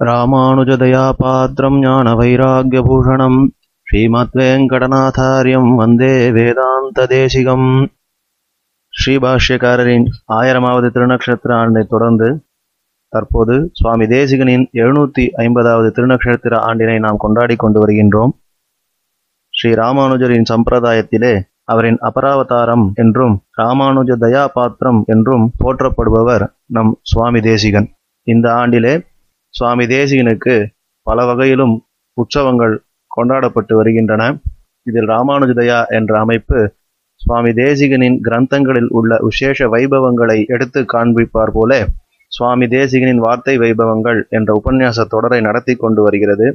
ராமானுஜதயாபாத்திரம் ஞானவைராக்கியபூஷணம் ஸ்ரீமத்வேங்கடநாதாரியம் வந்தே வேதாந்த தேசிகம் ஸ்ரீபாஷ்யக்காரரின் ஆயிரமாவது திருநக்ஷத்திர ஆண்டை தொடர்ந்து தற்போது சுவாமி தேசிகனின் எழுநூற்றி ஐம்பதாவது திருநக்ஷத்திர ஆண்டினை நாம் கொண்டாடி கொண்டு வருகின்றோம். ஸ்ரீ ராமானுஜரின் சம்பிரதாயத்திலே அவரின் அபராவதாரம் என்றும் ராமானுஜ தயாபாத்திரம் என்றும் போற்றப்படுபவர் நம் சுவாமி தேசிகன். இந்த ஆண்டிலே சுவாமி தேசிகனுக்கு பல வகையிலும் உற்சவங்கள் கொண்டாடப்பட்டு வருகின்றன. இதில் ராமானுஜதயா என்ற அமைப்பு சுவாமி தேசிகனின் கிரந்தங்களில் உள்ள விசேஷ வைபவங்களை எடுத்து காண்பிப்பார் போல சுவாமி தேசிகனின் வார்த்தை வைபவங்கள் என்ற உபன்யாச தொடரை நடத்தி கொண்டு வருகிறது.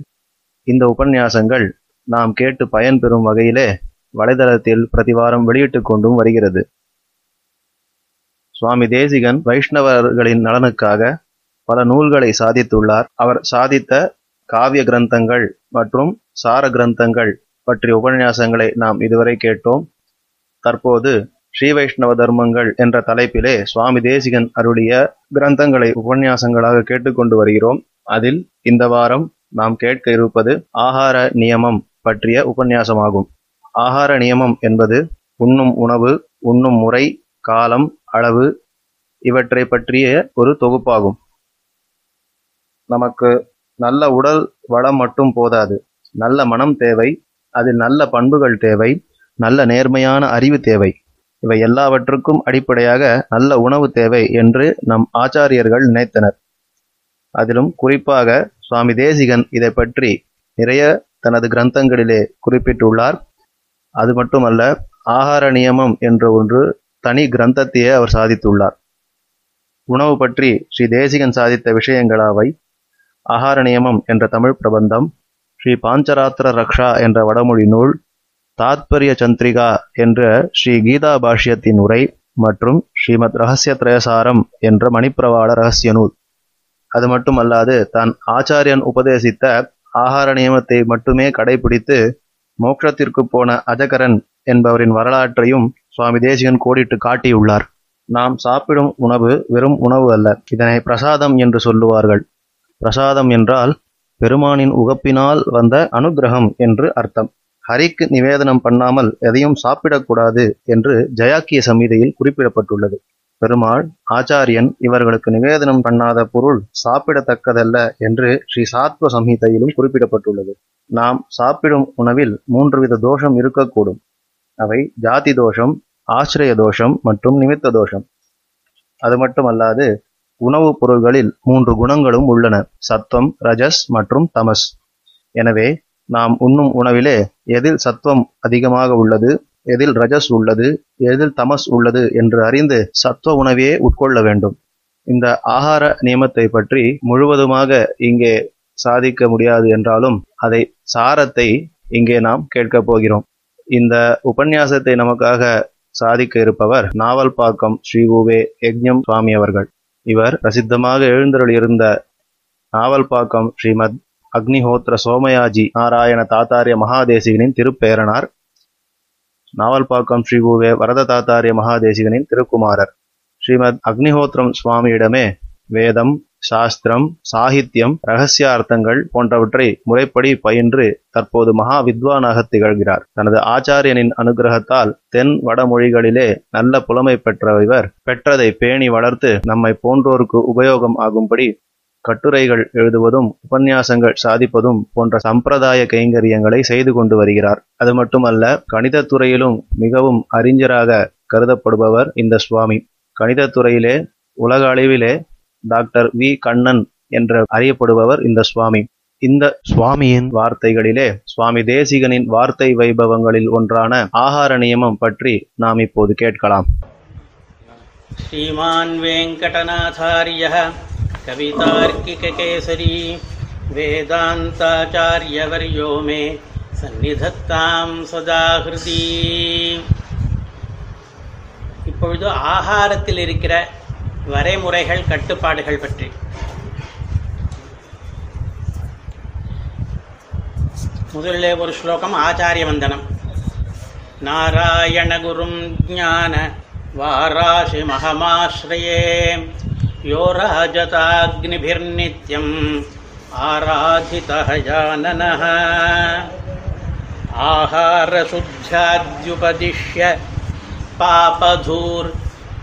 இந்த உபன்யாசங்கள் நாம் கேட்டு பயன்பெறும் வகையிலே வலைதளத்தில் பிரதிவாரம் வெளியிட்டு கொண்டும் வருகிறது. சுவாமி தேசிகன் வைஷ்ணவர்களின் நலனுக்காக பல நூல்களை சாதித்துள்ளார். அவர் சாதித்த காவிய கிரந்தங்கள் மற்றும் சார கிரந்தங்கள் பற்றிய உபன்யாசங்களை நாம் இதுவரை கேட்டோம். தற்போது ஸ்ரீ வைஷ்ணவ தர்மங்கள் என்ற தலைப்பிலே சுவாமி தேசிகன் அருளிய கிரந்தங்களை உபன்யாசங்களாக கேட்டுக்கொண்டு வருகிறோம். அதில் இந்த வாரம் நாம் கேட்க இருப்பது ஆகார நியமம் பற்றிய உபன்யாசமாகும். ஆகார நியமம் என்பது உண்ணும் உணவு உண்ணும் முறை காலம் அளவு இவற்றை பற்றிய ஒரு தொகுப்பாகும். நமக்கு நல்ல உடல் வளம் மட்டும் போதாது. நல்ல மனம் தேவை. அதில் நல்ல பண்புகள் தேவை. நல்ல நேர்மையான அறிவு தேவை. இவை எல்லாவற்றுக்கும் அடிப்படையாக நல்ல உணவு தேவை என்று நம் ஆச்சாரியர்கள் நினைத்தனர். அதிலும் குறிப்பாக சுவாமி தேசிகன் இதை பற்றி நிறைய தனது கிரந்தங்களிலே குறிப்பிட்டுள்ளார். அது மட்டுமல்ல ஆகார நியமம் என்ற ஒன்று தனி கிரந்தத்தையே அவர் சாதித்துள்ளார். உணவு பற்றி ஸ்ரீ தேசிகன் சாதித்த விஷயங்களாவை ஆகார நியமம் என்ற தமிழ் பிரபந்தம் ஸ்ரீ பாஞ்சராத்திர ரக்ஷா என்ற வடமொழி நூல் தாத்பரிய சந்திரிகா என்ற ஸ்ரீ கீதா பாஷ்யத்தின் உரை மற்றும் ஸ்ரீமத் ரகசிய திரயசாரம் என்ற மணிப்பிரவாள ரகசிய நூல். அது மட்டுமல்லாது தான் ஆச்சாரியன் உபதேசித்த ஆகார நியமத்தை மட்டுமே கடைபிடித்து மோட்சத்திற்கு போன அஜகரன் என்பவரின் வரலாற்றையும் சுவாமி தேசிகன் கோடிட்டு காட்டியுள்ளார். நாம் சாப்பிடும் உணவு வெறும் உணவு அல்ல இதனை பிரசாதம் என்று சொல்லுவார்கள். பிரசாதம் என்றால் பெருமானின் உகப்பினால் வந்த அனுகிரகம் என்று அர்த்தம். ஹரிக்கு நிவேதனம் பண்ணாமல் எதையும் சாப்பிடக்கூடாது என்று ஜயாக்கிய சமீதையில் குறிப்பிடப்பட்டுள்ளது. பெருமாள் ஆச்சாரியன் இவர்களுக்கு நிவேதனம் பண்ணாத பொருள் சாப்பிடத்தக்கதல்ல என்று ஸ்ரீ சாத்வ சம்ஹிதையிலும் குறிப்பிடப்பட்டுள்ளது. நாம் சாப்பிடும் உணவில் மூன்று வித தோஷம் இருக்கக்கூடும். அவை ஜாதி தோஷம் ஆசிரிய தோஷம் மற்றும் நிமித்த தோஷம். அது மட்டுமல்லாது உணவுப் பொருள்களில் மூன்று குணங்களும் உள்ளன. சத்வம் ரஜஸ் மற்றும் தமஸ். எனவே நாம் உண்ணும் உணவிலே எதில் சத்வம் அதிகமாக உள்ளது எதில் ரஜஸ் உள்ளது எதில் தமஸ் உள்ளது என்று அறிந்து சத்துவ உணவையே உட்கொள்ள வேண்டும். இந்த ஆகார நியமத்தை பற்றி முழுவதுமாக இங்கே சாதிக்க முடியாது என்றாலும் அதை சாரத்தை இங்கே நாம் கேட்கப் போகிறோம். இந்த உபன்யாசத்தை நமக்காக சாதிக்க இருப்பவர் நாவல்பாக்கம் ஸ்ரீ உவே யக்ஞம் சுவாமி அவர்கள். இவர் பிரசித்தமாக எழுந்தருள் இருந்த நாவல்பாக்கம் ஸ்ரீமத் அக்னிஹோத்திர சோமயாஜி நாராயண தாத்தாரிய மகாதேசிகனின் திருப்பேரனார் நாவல்பாக்கம் ஸ்ரீ உவே வரத தாத்தாரிய மகாதேசிகனின் திருக்குமாரர். ஸ்ரீமத் அக்னிஹோத்திரம் சுவாமியிடமே வேதம் சாஸ்திரம் சாகித்யம் ரகசியார்த்தங்கள் போன்றவற்றை முறைப்படி பயின்று தற்போது மகா வித்வானாக திகழ்கிறார். தனது ஆச்சாரியனின் அனுகிரகத்தால் தென் வடமொழிகளிலே நல்ல புலமை பெற்ற இவர். பெற்றதை பேணி வளர்த்து நம்மை போன்றோருக்கு உபயோகம் ஆகும்படி கட்டுரைகள் எழுதுவதும் உபன்யாசங்கள் சாதிப்பதும் போன்ற சம்பிரதாய கைங்கரியங்களை செய்து கொண்டு வருகிறார். அது மட்டுமல்ல கணிதத்துறையிலும் மிகவும் அறிஞராக கருதப்படுபவர் இந்த சுவாமி. கணிதத்துறையிலே உலக அளவிலே டாக்டர் வி. கண்ணன் என்று அறியப்படுபவர் இந்த சுவாமி. இந்த சுவாமியின் வார்த்தைகளிலே சுவாமி தேசிகனின் வார்த்தை வைபவங்களில் ஒன்றான ஆகார நியமம் பற்றி நாம் இப்போது கேட்கலாம். ஸ்ரீமான் வெங்கடநாதாரிய கவிதார்க்கிகேசரி வேதாந்தாச்சாரியவரியோ மே சந்நிதத்தாம் சதாகிருதி இப்பொழுது ஆகாரத்தில் இருக்கிற வரைமுறைகள் கட்டுப்பாடுகள் பற்றி முதலிலே ஒரு ஸ்லோகம் ஆச்சாரிய வந்தனம் நாராயணகுரும் ஞான வாராசிமஹமாஸ்ரயே யோ ராஜதாக்னிபிர்நித்யம் आराधितः जाननः आहारशुद्ध्याद्युपदिश्य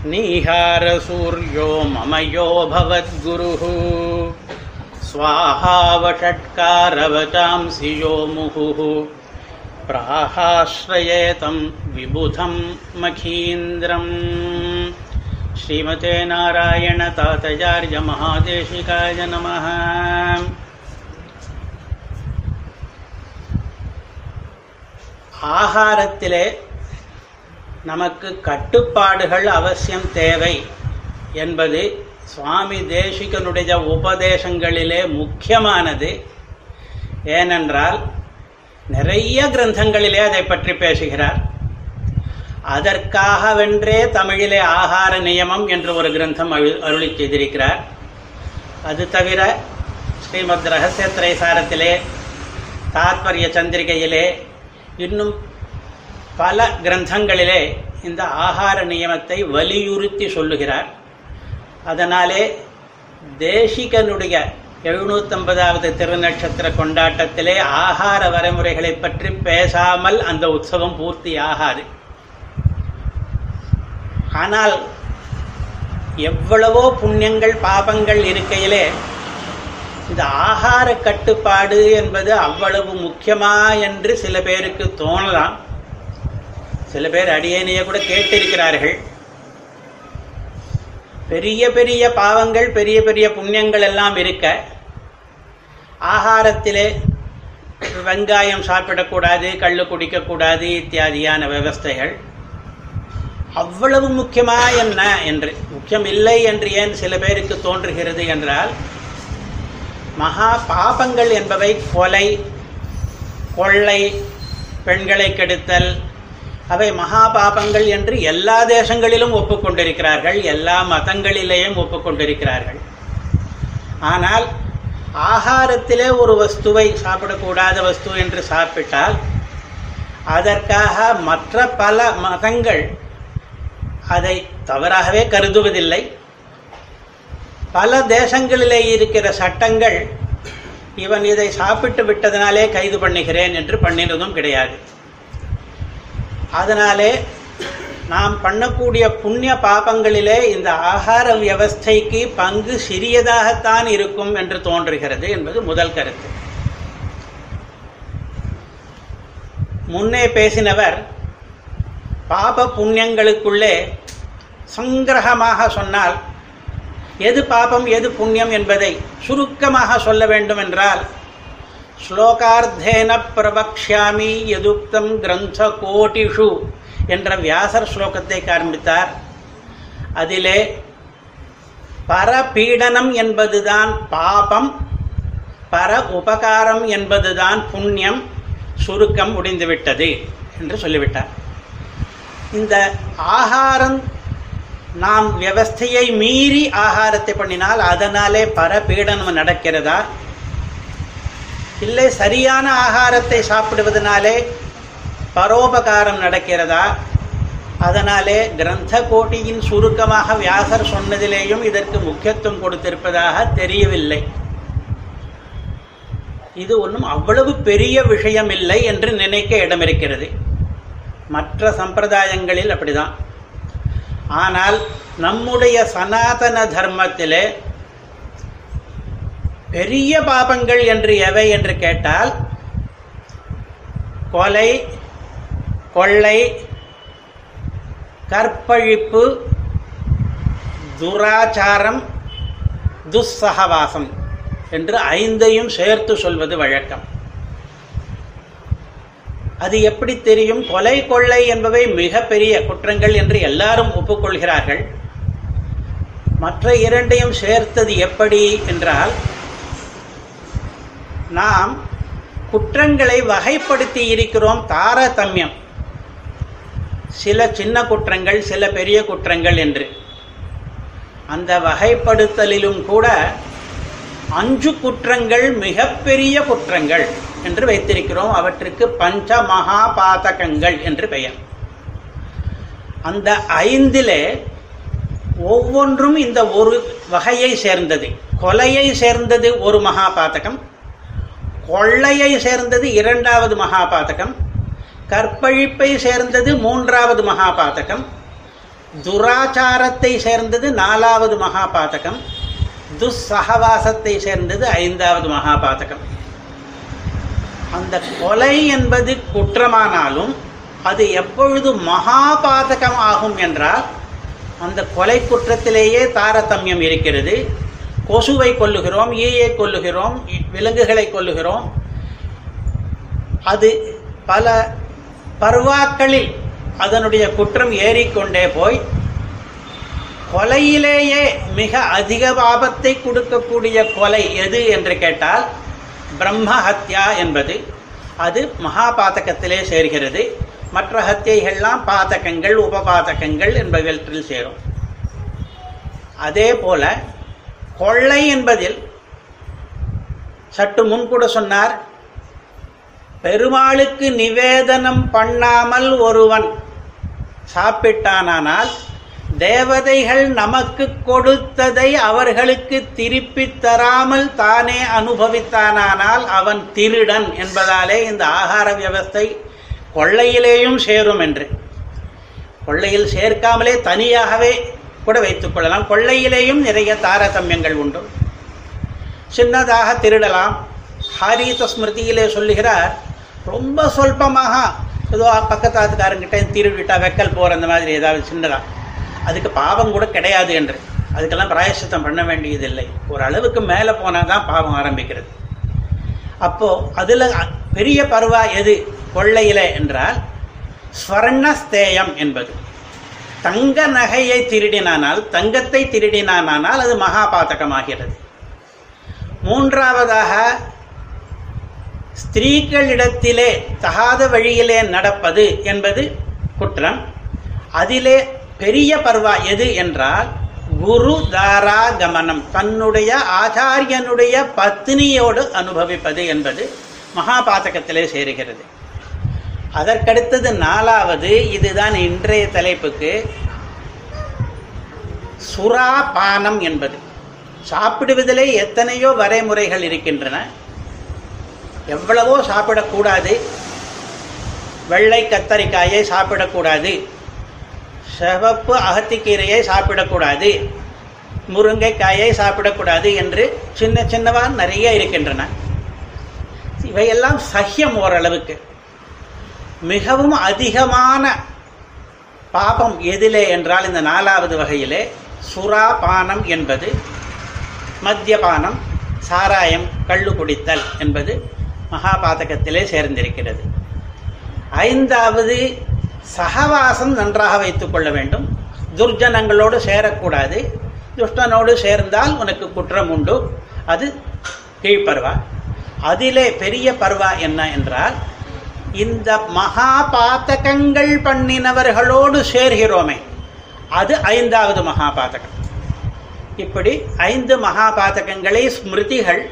पापधूर्निहारसूर्यो मम यो भवद्गुरुः स्वाहावषट्कारवचांसि यो मुहुः प्राहाश्रयेतं विबुधं मखीन्द्रम् श्रीमते नारायणतातयार्यमहादेशिकाय नमः ஆகாரத்திலே நமக்கு கட்டுப்பாடுகள் அவசியம் தேவை என்பது சுவாமி தேசிகனுடைய உபதேசங்களிலே முக்கியமானது. ஏனென்றால் நிறைய கிரந்தங்களிலே அதை பற்றி பேசுகிறார். அதற்காகவென்றே தமிழிலே ஆகார நியமம் என்று ஒரு கிரந்தம் அருளி செய்திருக்கிறார் அது தவிர ஸ்ரீமத் ரகசிய திரைசாரத்திலே தாத்பரிய சந்திரிகையிலே இன்னும் பல கிரந்தங்களிலே இந்த ஆகார நியமத்தை வலியுறுத்தி சொல்லுகிறார். அதனாலே தேசிகனுடைய எழுநூத்தம்பதாவது திருநட்சத்திர கொண்டாட்டத்திலே ஆகார வரைமுறைகளை பற்றி பேசாமல் அந்த உற்சவம் பூர்த்தி ஆகாது ஆனால் எவ்வளவோ புண்ணியங்கள் பாபங்கள் இருக்கையிலே இந்த ஆகார கட்டுப்பாடு என்பது அவ்வளவு முக்கியமா என்று சில பேருக்கு தோணலாம். சில பேர் அடியேனைய கூட கேட்டிருக்கிறார்கள். பெரிய பெரிய பாவங்கள் பெரிய பெரிய புண்ணியங்கள் எல்லாம் இருக்க ஆகாரத்திலே வெங்காயம் சாப்பிடக்கூடாது கள்ளு குடிக்கக்கூடாது இத்தியாதியான விவஸ்தைகள். அவ்வளவு முக்கியமா என்ன என்று முக்கியம் இல்லை என்று ஏன் சில பேருக்கு தோன்றுகிறது என்றால் மகா பாபங்கள் என்பவை கொலை கொள்ளை பெண்களை கெடுத்தல் அவை மகா பாபங்கள் என்று எல்லா தேசங்களிலும் ஒப்புக்கொண்டிருக்கிறார்கள் எல்லா மதங்களிலேயும் ஒப்புக்கொண்டிருக்கிறார்கள். ஆனால் ஆகாரத்திலே ஒரு வஸ்துவை சாப்பிடக்கூடாத வஸ்து என்று சாப்பிட்டால் அதற்காக மற்ற பல மதங்கள் அதை தவறாகவே கருதுவதில்லை. பல தேசங்களிலே இருக்கிற சட்டங்கள் இவன் இதை சாப்பிட்டு விட்டதனாலே கைது பண்ணுகிறேன் என்று பண்ணினதும் கிடையாது. அதனாலே நாம் பண்ணக்கூடிய புண்ணிய பாபங்களிலே இந்த ஆகார வியவஸ்தைக்கு பங்கு சிறியதாகத்தான் இருக்கும் என்று தோன்றுகிறது என்பது முதல் கருத்து. முன்னே பேசினவர் பாப புண்ணியங்களுக்குள்ளே சங்கிரகமாக சொன்னால் எது பாபம் எது புண்ணியம் என்பதை சுருக்கமாக சொல்ல வேண்டும் என்றால் ஸ்லோகார்த்தேன பிரபக்ஷாமி எதுக்தம் கிரந்த கோட்டிஷு என்ற வியாசர் ஸ்லோகத்தை காண்பித்தார். அதிலே பரபீடனம் என்பதுதான் பாபம் பர உபகாரம் என்பதுதான் புண்ணியம் சுருக்கம் முடிந்துவிட்டது என்று சொல்லிவிட்டார். இந்த ஆகாரம் நாம் வியவஸ்தையை மீறி ஆகாரத்தை பண்ணினால் அதனாலே பரபீடனம் நடக்கிறதா? இல்லை சரியான ஆகாரத்தை சாப்பிடுவதனாலே பரோபகாரம் நடக்கிறதா? அதனாலே கிரந்த கோட்டியின் சுருக்கமாக வியாசர் சொன்னதிலேயும் இதற்கு முக்கியத்துவம் கொடுத்திருப்பதாக தெரியவில்லை. இது ஒன்றும் அவ்வளவு பெரிய விஷயம் இல்லை என்று நினைக்க இடமிருக்கிறது. மற்ற சம்பிரதாயங்களில் அப்படிதான். ஆனால் நம்முடைய சனாதன தர்மத்திலே பெரிய பாபங்கள் என்று எவை என்று கேட்டால் கொலை கொள்ளை கற்பழிப்பு துராச்சாரம் துஸ்ஸகவாசம் என்று ஐந்தையும் சேர்த்து சொல்வது வழக்கம். அது எப்படி தெரியும்? கொலை கொள்ளை என்பவை மிகப்பெரிய குற்றங்கள் என்று எல்லாரும் ஒப்புக்கொள்கிறார்கள். மற்ற இரண்டையும் சேர்த்தது எப்படி என்றால் நாம் குற்றங்களை வகைப்படுத்தி இருக்கிறோம் தாரதமியம். சில சின்ன குற்றங்கள் சில பெரிய குற்றங்கள் என்று. அந்த வகைப்படுத்தலிலும் கூட அஞ்சு குற்றங்கள் மிகப்பெரிய குற்றங்கள் என்று வைத்திருக்கிறோம். அவற்றுக்கு பஞ்ச மகாபாதகங்கள் என்று பெயர். அந்த ஐந்திலே ஒவ்வொன்றும் இந்த ஒரு வகையை சேர்ந்தது. கொலையை சேர்ந்தது ஒரு மகாபாதகம் கொள்ளையை சேர்ந்தது இரண்டாவது மகாபாதகம் கற்பழிப்பை சேர்ந்தது மூன்றாவது மகாபாதகம் துராச்சாரத்தை சேர்ந்தது நாலாவது மகாபாதகம் துஸ்ஸகவாசத்தை சேர்ந்தது ஐந்தாவது மகாபாதகம். அந்த கொலை என்பது குற்றமானாலும் அது எப்பொழுது மகாபாதகம் ஆகும் என்றால் அந்த கொலை குற்றத்திலேயே தாரதமியம் இருக்கிறது. கொசுவை கொல்லுகிறோம் ஈயை கொல்லுகிறோம் விலங்குகளை கொல்லுகிறோம். அது பல பருவாக்களில் அதனுடைய குற்றம் ஏறிக்கொண்டே போய் கொலையிலேயே மிக அதிக ஆபத்தை கொடுக்கக்கூடிய கொலை எது என்று கேட்டால் பிரம்ம ஹத்யா என்பது. அது மகாபாதகத்திலே சேர்கிறது. மற்ற ஹத்தியைகள்லாம் பாதகங்கள் உபபாதகங்கள் என்பவற்றில் சேரும். அதே போல கொள்ளை என்பதில் சற்று முன் கூட சொன்னார் பெருமாளுக்கு நிவேதனம் பண்ணாமல் ஒருவன் சாப்பிட்டானால் தேவதைகள் நமக்கு கொடுத்ததை அவர்களுக்கு திருப்பி தராமல் தானே அனுபவித்தானால் அவன் திருடன் என்பதாலே இந்த ஆகார வியவஸ்தை கொள்ளையிலேயும் சேரும் என்று. கொள்ளையில் சேர்க்காமலே தனியாகவே கூட வைத்துக் கொள்ளலாம். கொள்ளையிலேயும் நிறைய தாரதமியங்கள் உண்டு. சின்னதாக திருடலாம். ஹாரீத ஸ்மிருதியிலே சொல்லுகிறார் ரொம்ப சொல்பமாக. ஏதோ பக்கத்தாத்துக்காரங்கிட்ட திருடிட்டா வெக்கல் போகிற அந்த மாதிரி ஏதாவது சின்னதாக அதுக்கு பாவம் கூட கிடையாது என்று. அதுக்கெல்லாம் பிராயசித்தம் பண்ண வேண்டியதில்லை. ஒரு அளவுக்கு மேலே போனால் தான் பாவம் ஆரம்பிக்கிறது. அப்போது அதில் பெரிய பருவா எது? கொள்ளையில என்றால் ஸ்வர்ணஸ்தேயம் என்பது. தங்க நகையை திருடினானால் தங்கத்தை திருடினானால் அது மகாபாதகமாகிறது. மூன்றாவதாக ஸ்திரீகளிடத்திலே தகாத வழியிலே நடப்பது என்பது குற்றம். அதிலே பெரிய பர்வா எது என்றால் குரு தாராகமனம் தன்னுடைய ஆச்சாரியனுடைய பத்னியோடு அனுபவிப்பது என்பது மகாபாதகத்திலே சேருகிறது. அதற்கடுத்தது நாலாவது இதுதான் இன்றைய தலைப்புக்கு சுறாபானம் என்பது. சாப்பிடுவதிலே எத்தனையோ வரைமுறைகள் இருக்கின்றன. எவ்வளவோ சாப்பிடக்கூடாது. வெள்ளை கத்தரிக்காயை சாப்பிடக்கூடாது. சிவப்பு அகத்திக்கீரையை சாப்பிடக்கூடாது. முருங்கைக்காயை சாப்பிடக்கூடாது என்று சின்ன சின்னவா நிறைய இருக்கின்றன. இவையெல்லாம் சஹ்யம் ஓரளவுக்கு. மிகவும் அதிகமான பாபம் எதிலே என்றால் இந்த நாலாவது வகையிலே சுறாபானம் என்பது மத்தியபானம் சாராயம் கள்ளு குடித்தல் என்பது மகாபாதகத்திலே சேர்ந்திருக்கிறது. ஐந்தாவது சகவாசம் நன்றாக வைத்துக் கொள்ள வேண்டும். துர்ஜனங்களோடு சேரக்கூடாது. துஷ்டனோடு சேர்ந்தால் உனக்கு குற்றம் உண்டு. அது கீழ்ப்பருவா. அதிலே பெரிய பருவா என்ன என்றால் இந்த மகாபாதகங்கள் பண்ணினவர்களோடு சேர்கிறோமே. அது ஐந்தாவது மகாபாதகம். இப்படி ஐந்து மகாபாதகங்களை ஸ்மிருதிகள்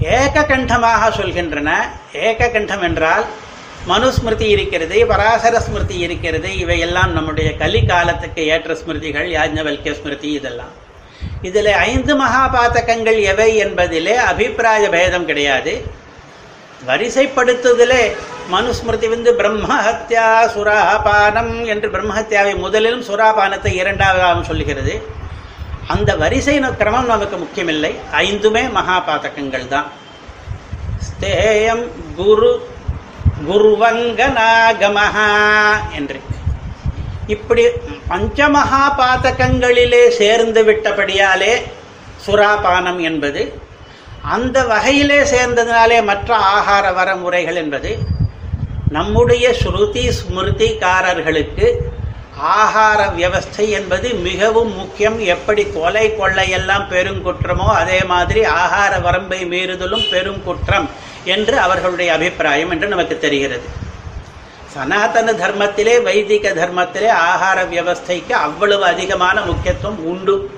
ஏககண்டமாக சொல்கின்றன. ஏககண்டம் என்றால் மனுஸ்மிருதி இருக்கிறது பராசர ஸ்மிருதி இருக்கிறது. இவையெல்லாம் நம்முடைய கலி காலத்துக்கு ஏற்ற ஸ்மிருதிகள் யாஜ்ஞவல்கிய ஸ்மிருதி இதெல்லாம். இதில் ஐந்து மகாபாதகங்கள் எவை என்பதிலே அபிப்பிராய பேதம் கிடையாது. வரிசைப்படுத்துதலே மனுஸ்மிருதி வந்து பிரம்மஹத்யா சுராபானம் என்று பிரம்மஹத்யாவை முதலிலும் சுராபானத்தை இரண்டாவதாகவும் சொல்லுகிறது. அந்த வரிசை கிரமம் நமக்கு முக்கியமில்லை. ஐந்துமே மகாபாதகங்கள் தான். ஸ்தேயம் குரு குருவங்கநாகமஹா என்று. இப்படி பஞ்சமகா பாதகங்களிலே சேர்ந்து விட்டபடியாலே சுறாபானம் என்பது அந்த வகையிலே சேர்ந்ததினாலே மற்ற ஆகார வரமுறைகள் என்பது நம்முடைய ஸ்ருதி ஸ்மிருதிக்காரர்களுக்கு ஆகார வியவஸ்தை என்பது மிகவும் முக்கியம். எப்படி கொலை கொள்ளையெல்லாம் பெருங்குற்றமோ அதே மாதிரி ஆகார வரம்பை மீறுதலும் பெருங்குற்றம் என்று அவர்களுடைய அபிப்பிராயம் என்று நமக்கு தெரிகிறது. சனாதன தர்மத்திலே வைதிக தர்மத்திலே ஆகார வியவஸ்தைக்கு அவ்வளவு அதிகமான முக்கியத்துவம் உண்டு.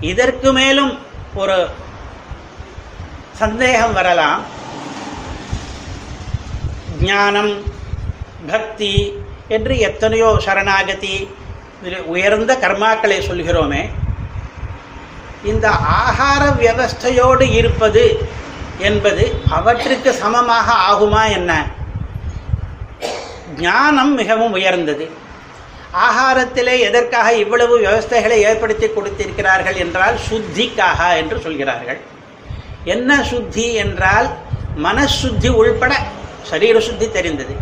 இதற்கு மேலும் ஒரு சந்தேகம் வரலாம். ஞானம் பக்தி என்று எத்தனையோ சரணாகதி இதில் உயர்ந்த கர்மாக்களை சொல்கிறோமே. இந்த ஆகார வியவஸ்தையோடு இருப்பது என்பது அவற்றுக்கு சமமாக ஆகுமா என்ன? ஞானம் மிகவும் உயர்ந்தது. ஆகாரத்திலே எதற்காக இவ்வளவு விவஸ்தைகளை ஏற்படுத்தி கொடுத்திருக்கிறார்கள் என்றால் சுத்திக்காக என்று சொல்கிறார்கள். என்ன சுத்தி என்றால் மனசுத்தி உள்பட சரீர சுத்தி தெரிந்தது.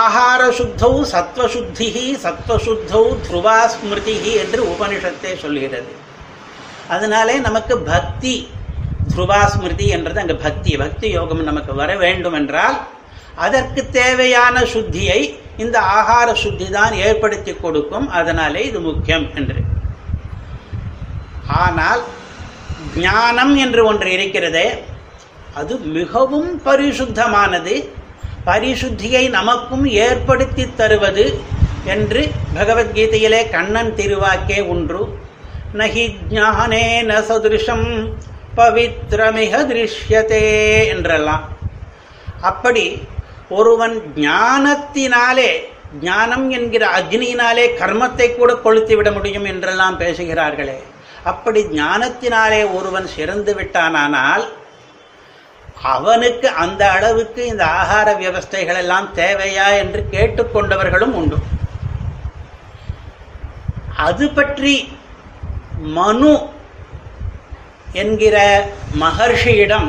ஆகார சுத்தௌ சத்வசுத்தி சத்வசுத்தௌ துருவா ஸ்மிருதி என்று உபனிஷத்தை சொல்கிறது. அதனாலே நமக்கு பக்தி துருவா ஸ்மிருதி என்றது அங்கே பக்தி பக்தி யோகம் நமக்கு வர வேண்டும் என்றால் அதற்கு தேவையான சுத்தியை இந்த ஆகார சுத்தி தான் ஏற்படுத்தி கொடுக்கும் அதனாலே இது முக்கியம் என்று. ஆனால் ஞானம் என்று ஒன்று இருக்கிறதே அது மிகவும் பரிசுத்தமானது பரிசுத்தியை நமக்கும் ஏற்படுத்தி தருவது என்று பகவத்கீதையிலே கண்ணன் திருவாக்கே ஒன்று நகி ந சதுருஷம் பவித்ரமிக திருஷ்யத்தே என்றெல்லாம். அப்படி ஒருவன் ஞானத்தினாலே ஞானம் என்கிற அக்னியினாலே கர்மத்தை கூட கொளுத்தி விட முடியும் என்றெல்லாம் பேசுகிறார்களே. அப்படி ஞானத்தினாலே ஒருவன் சிறந்து விட்டானானால் அவனுக்கு அந்த அளவுக்கு இந்த ஆகார வியவஸ்தைகள் எல்லாம் தேவையா என்று கேட்டுக்கொண்டவர்களும் உண்டு. அது பற்றி மனு என்கிற மகர்ஷியிடம்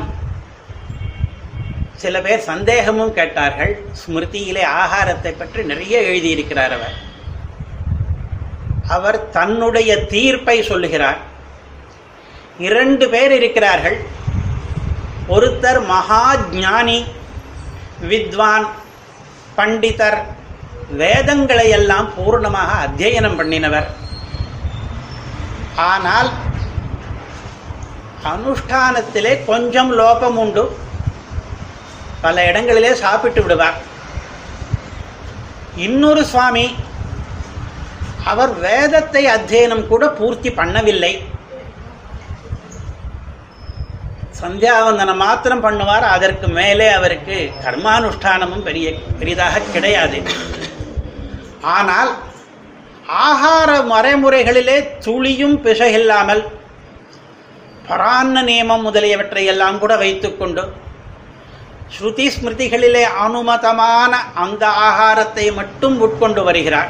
சில பேர் சந்தேகமும் கேட்டார்கள். ஸ்மிருதியிலே ஆகாரத்தை பற்றி நிறைய எழுதியிருக்கிறார் அவர். அவர் தன்னுடைய தீர்ப்பை சொல்லுகிறார். இரண்டு பேர் இருக்கிறார்கள். ஒருத்தர் மகா ஞானி வித்வான் பண்டிதர் வேதங்களை எல்லாம் பூர்ணமாக அத்தியனம் பண்ணினவர். ஆனால் அனுஷ்டானத்திலே கொஞ்சம் லோபம் உண்டு. பல இடங்களிலே சாப்பிட்டு விடுவார். இன்னொரு சுவாமி அவர் வேதத்தை அத்தியனம் கூட பூர்த்தி பண்ணவில்லை. சந்தியாவந்தனம் மாத்திரம் பண்ணுவார் அதற்கு மேலே அவருக்கு கர்மானுஷ்டானமும் பெரிய பெரிதாக கிடையாது. ஆனால் ஆகார மறைமுறைகளிலே துளியும் பிசகில்லாமல் பரான்ன நியமம் முதலியவற்றை எல்லாம் கூட வைத்துக்கொண்டு ஸ்ருதி ஸ்மிருதிகளிலே அனுமதமான அந்த ஆகாரத்தை மட்டும் உட்கொண்டு வருகிறார்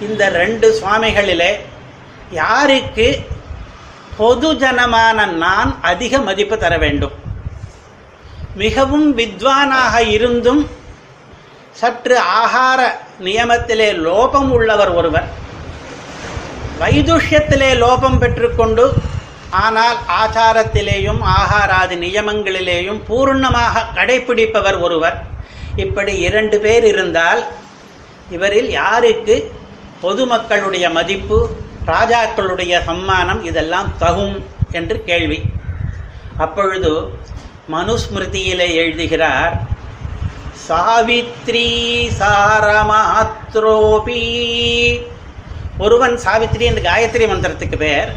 இந்த ரெண்டு சுவாமிகளிலே யாருக்கு பொது ஜனமான நான் அதிக மதிப்பு தர வேண்டும்? மிகவும் வித்வானாக இருந்தும் சற்று ஆகார நியமத்திலே லோபம் உள்ளவர் ஒருவர். வைதுஷ்யத்திலே லோபம் பெற்றுக்கொண்டு ஆனால் ஆச்சாரத்திலேயும் ஆகாராதி நியமங்களிலேயும் பூர்ணமாக கடைபிடிப்பவர் ஒருவர். இப்படி இரண்டு பேர் இருந்தால் இவரில் யாருக்கு பொதுமக்களுடைய மதிப்பு ராஜாக்களுடைய சம்மானம் இதெல்லாம் தகும் என்று கேள்வி. அப்பொழுது மனுஸ்மிருதியிலே எழுதுகிறார் சாவித்ரி சாரமாத்ரோபி. ஒருவன் சாவித்ரி என்று காயத்ரி மந்திரத்துக்கு பேர்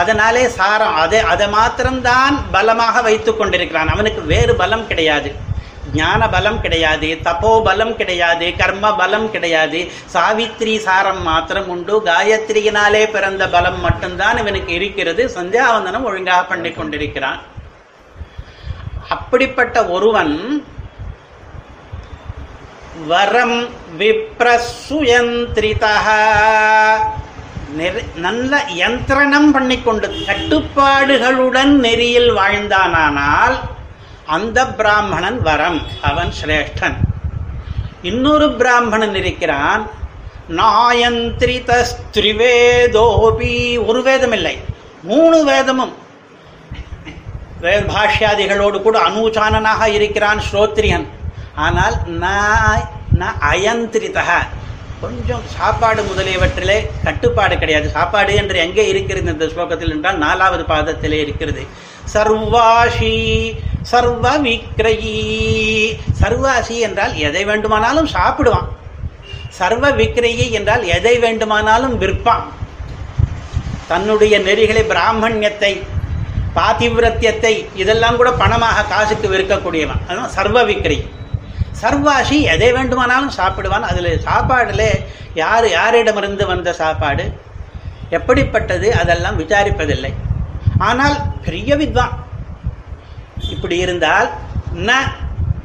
அதனாலே சாரம் அதை அதை மாத்திரம்தான் பலமாக வைத்து கொண்டிருக்கிறான். அவனுக்கு வேறு பலம் கிடையாது. ஞான பலம் கிடையாது தப்போ பலம் கிடையாது கர்ம பலம் கிடையாது. சாவித்ரி சாரம் மாத்திரம் உண்டு. காயத்ரியினாலே பிறந்த பலம் மட்டும்தான் இவனுக்கு இருக்கிறது. சந்தியாவந்தனம் ஒழுங்காக பண்ணி கொண்டிருக்கிறான். அப்படிப்பட்ட ஒருவன் வரம் விப்ரசுயந்திரிதா. நல்ல யந்திரணம் பண்ணிக்கொண்டு கட்டுப்பாடுகளுடன் நெறியில் வாழ்ந்தானால் அந்த பிராமணன் வரம் அவன் சிரேஷ்டன். இன்னொரு பிராமணன் இருக்கிறான். நாயந்திரிதஸ்திரிவேதோபி ஒரு வேதம் இல்லை மூணு வேதமும். பாஷ்யாதிகளோடு கூட அனூச்சானனாக இருக்கிறான் ஸ்ரோத்ரியன். ஆனால் ந அயந்திரிதக கொஞ்சம் சாப்பாடு முதலியவற்றிலே கட்டுப்பாடு கிடையாது. சாப்பாடு என்று எங்கே இருக்கிறது இந்த ஸ்லோகத்தில் என்றால் நாலாவது பாதத்திலே இருக்கிறது. சர்வாஷி சர்வ விக்ரயி சர்வாசி என்றால் எதை வேண்டுமானாலும் சாப்பிடுவான். சர்வ விக்ரயி என்றால் எதை வேண்டுமானாலும் விற்பான். தன்னுடைய நெறிகளை பிராமணியத்தை பாதிவிரத்தியத்தை இதெல்லாம் கூட பணமாக காசுக்கு விற்கக்கூடியவன். அதுதான் சர்வ விக்ரயி சர்வாசி எதை வேண்டுமானாலும் சாப்பிடுவான். அதில் சாப்பாடில் யார் யாரிடமிருந்து வந்த சாப்பாடு? எப்படிப்பட்டது? அதெல்லாம் விசாரிப்பதில்லை. ஆனால் பெரிய வித்வான். இப்படி இருந்தால் ந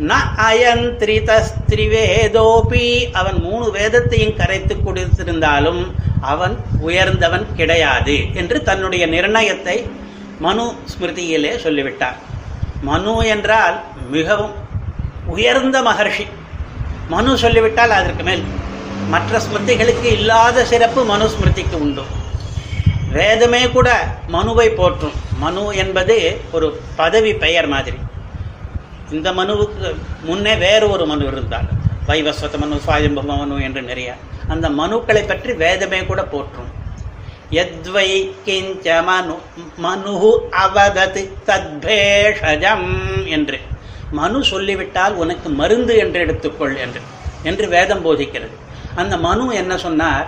ந அயந்திரிதஸ்திரிவேதோபி. அவன் மூணு வேதத்தையும் கரைத்து கொடுத்திருந்தாலும் அவன் உயர்ந்தவன் கிடையாது என்று தன்னுடைய நிர்ணயத்தை மனு ஸ்மிருதியிலே சொல்லிவிட்டார். மனு என்றால் மிகவும் உயர்ந்த மகர்ஷி. மனு சொல்லிவிட்டால் அதற்கு மேல். மற்ற ஸ்மிருதிகளுக்கு இல்லாத சிறப்பு மனு ஸ்மிருதிக்கு உண்டு. வேதமே கூட மனுவை போற்றும். மனு என்பது ஒரு பதவி பெயர் மாதிரி. இந்த மனுவுக்கு முன்னே வேறு ஒரு மனு இருந்தால். வைவஸ்வத மனு சுவாயம்பம மனு என்று நிறைய. அந்த மனுக்களை பற்றி வேதமே கூட போற்றும். எத்வை கிஞ்ச மனு மனு அவதது தத்பேஷஜம் என்று. மனு சொல்லிவிட்டால் உனக்கு மருந்து என்று எடுத்துக்கொள் என்று என்று வேதம் போதிக்கிறது. அந்த மனு என்ன சொன்னார்?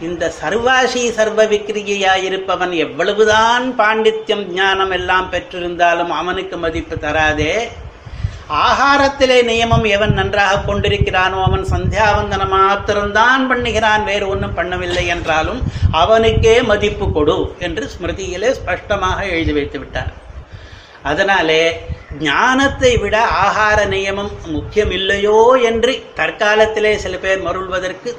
இந்த சர்வாசி சர்வ விக்கிரியாயிருப்பவன் எவ்வளவுதான் பாண்டித்யம் ஞானம் எல்லாம் பெற்றிருந்தாலும் அவனுக்கு மதிப்பு தராதே. ஆகாரத்திலே நியமம் எவன் நன்றாக கொண்டிருக்கிறானோ அவன் சந்தியாவந்தனம் மாத்திரம்தான் பண்ணுகிறான் வேறு ஒன்றும் பண்ணவில்லை என்றாலும் அவனுக்கே மதிப்பு கொடு என்று ஸ்மிருதியிலே ஸ்பஷ்டமாக எழுதி வைத்து விட்டார் அதனாலே ஞானத்தை விட ஆகார நியமம் முக்கியம் இல்லையோ என்று தற்காலத்திலே சில பேர் மருள்வதற்கு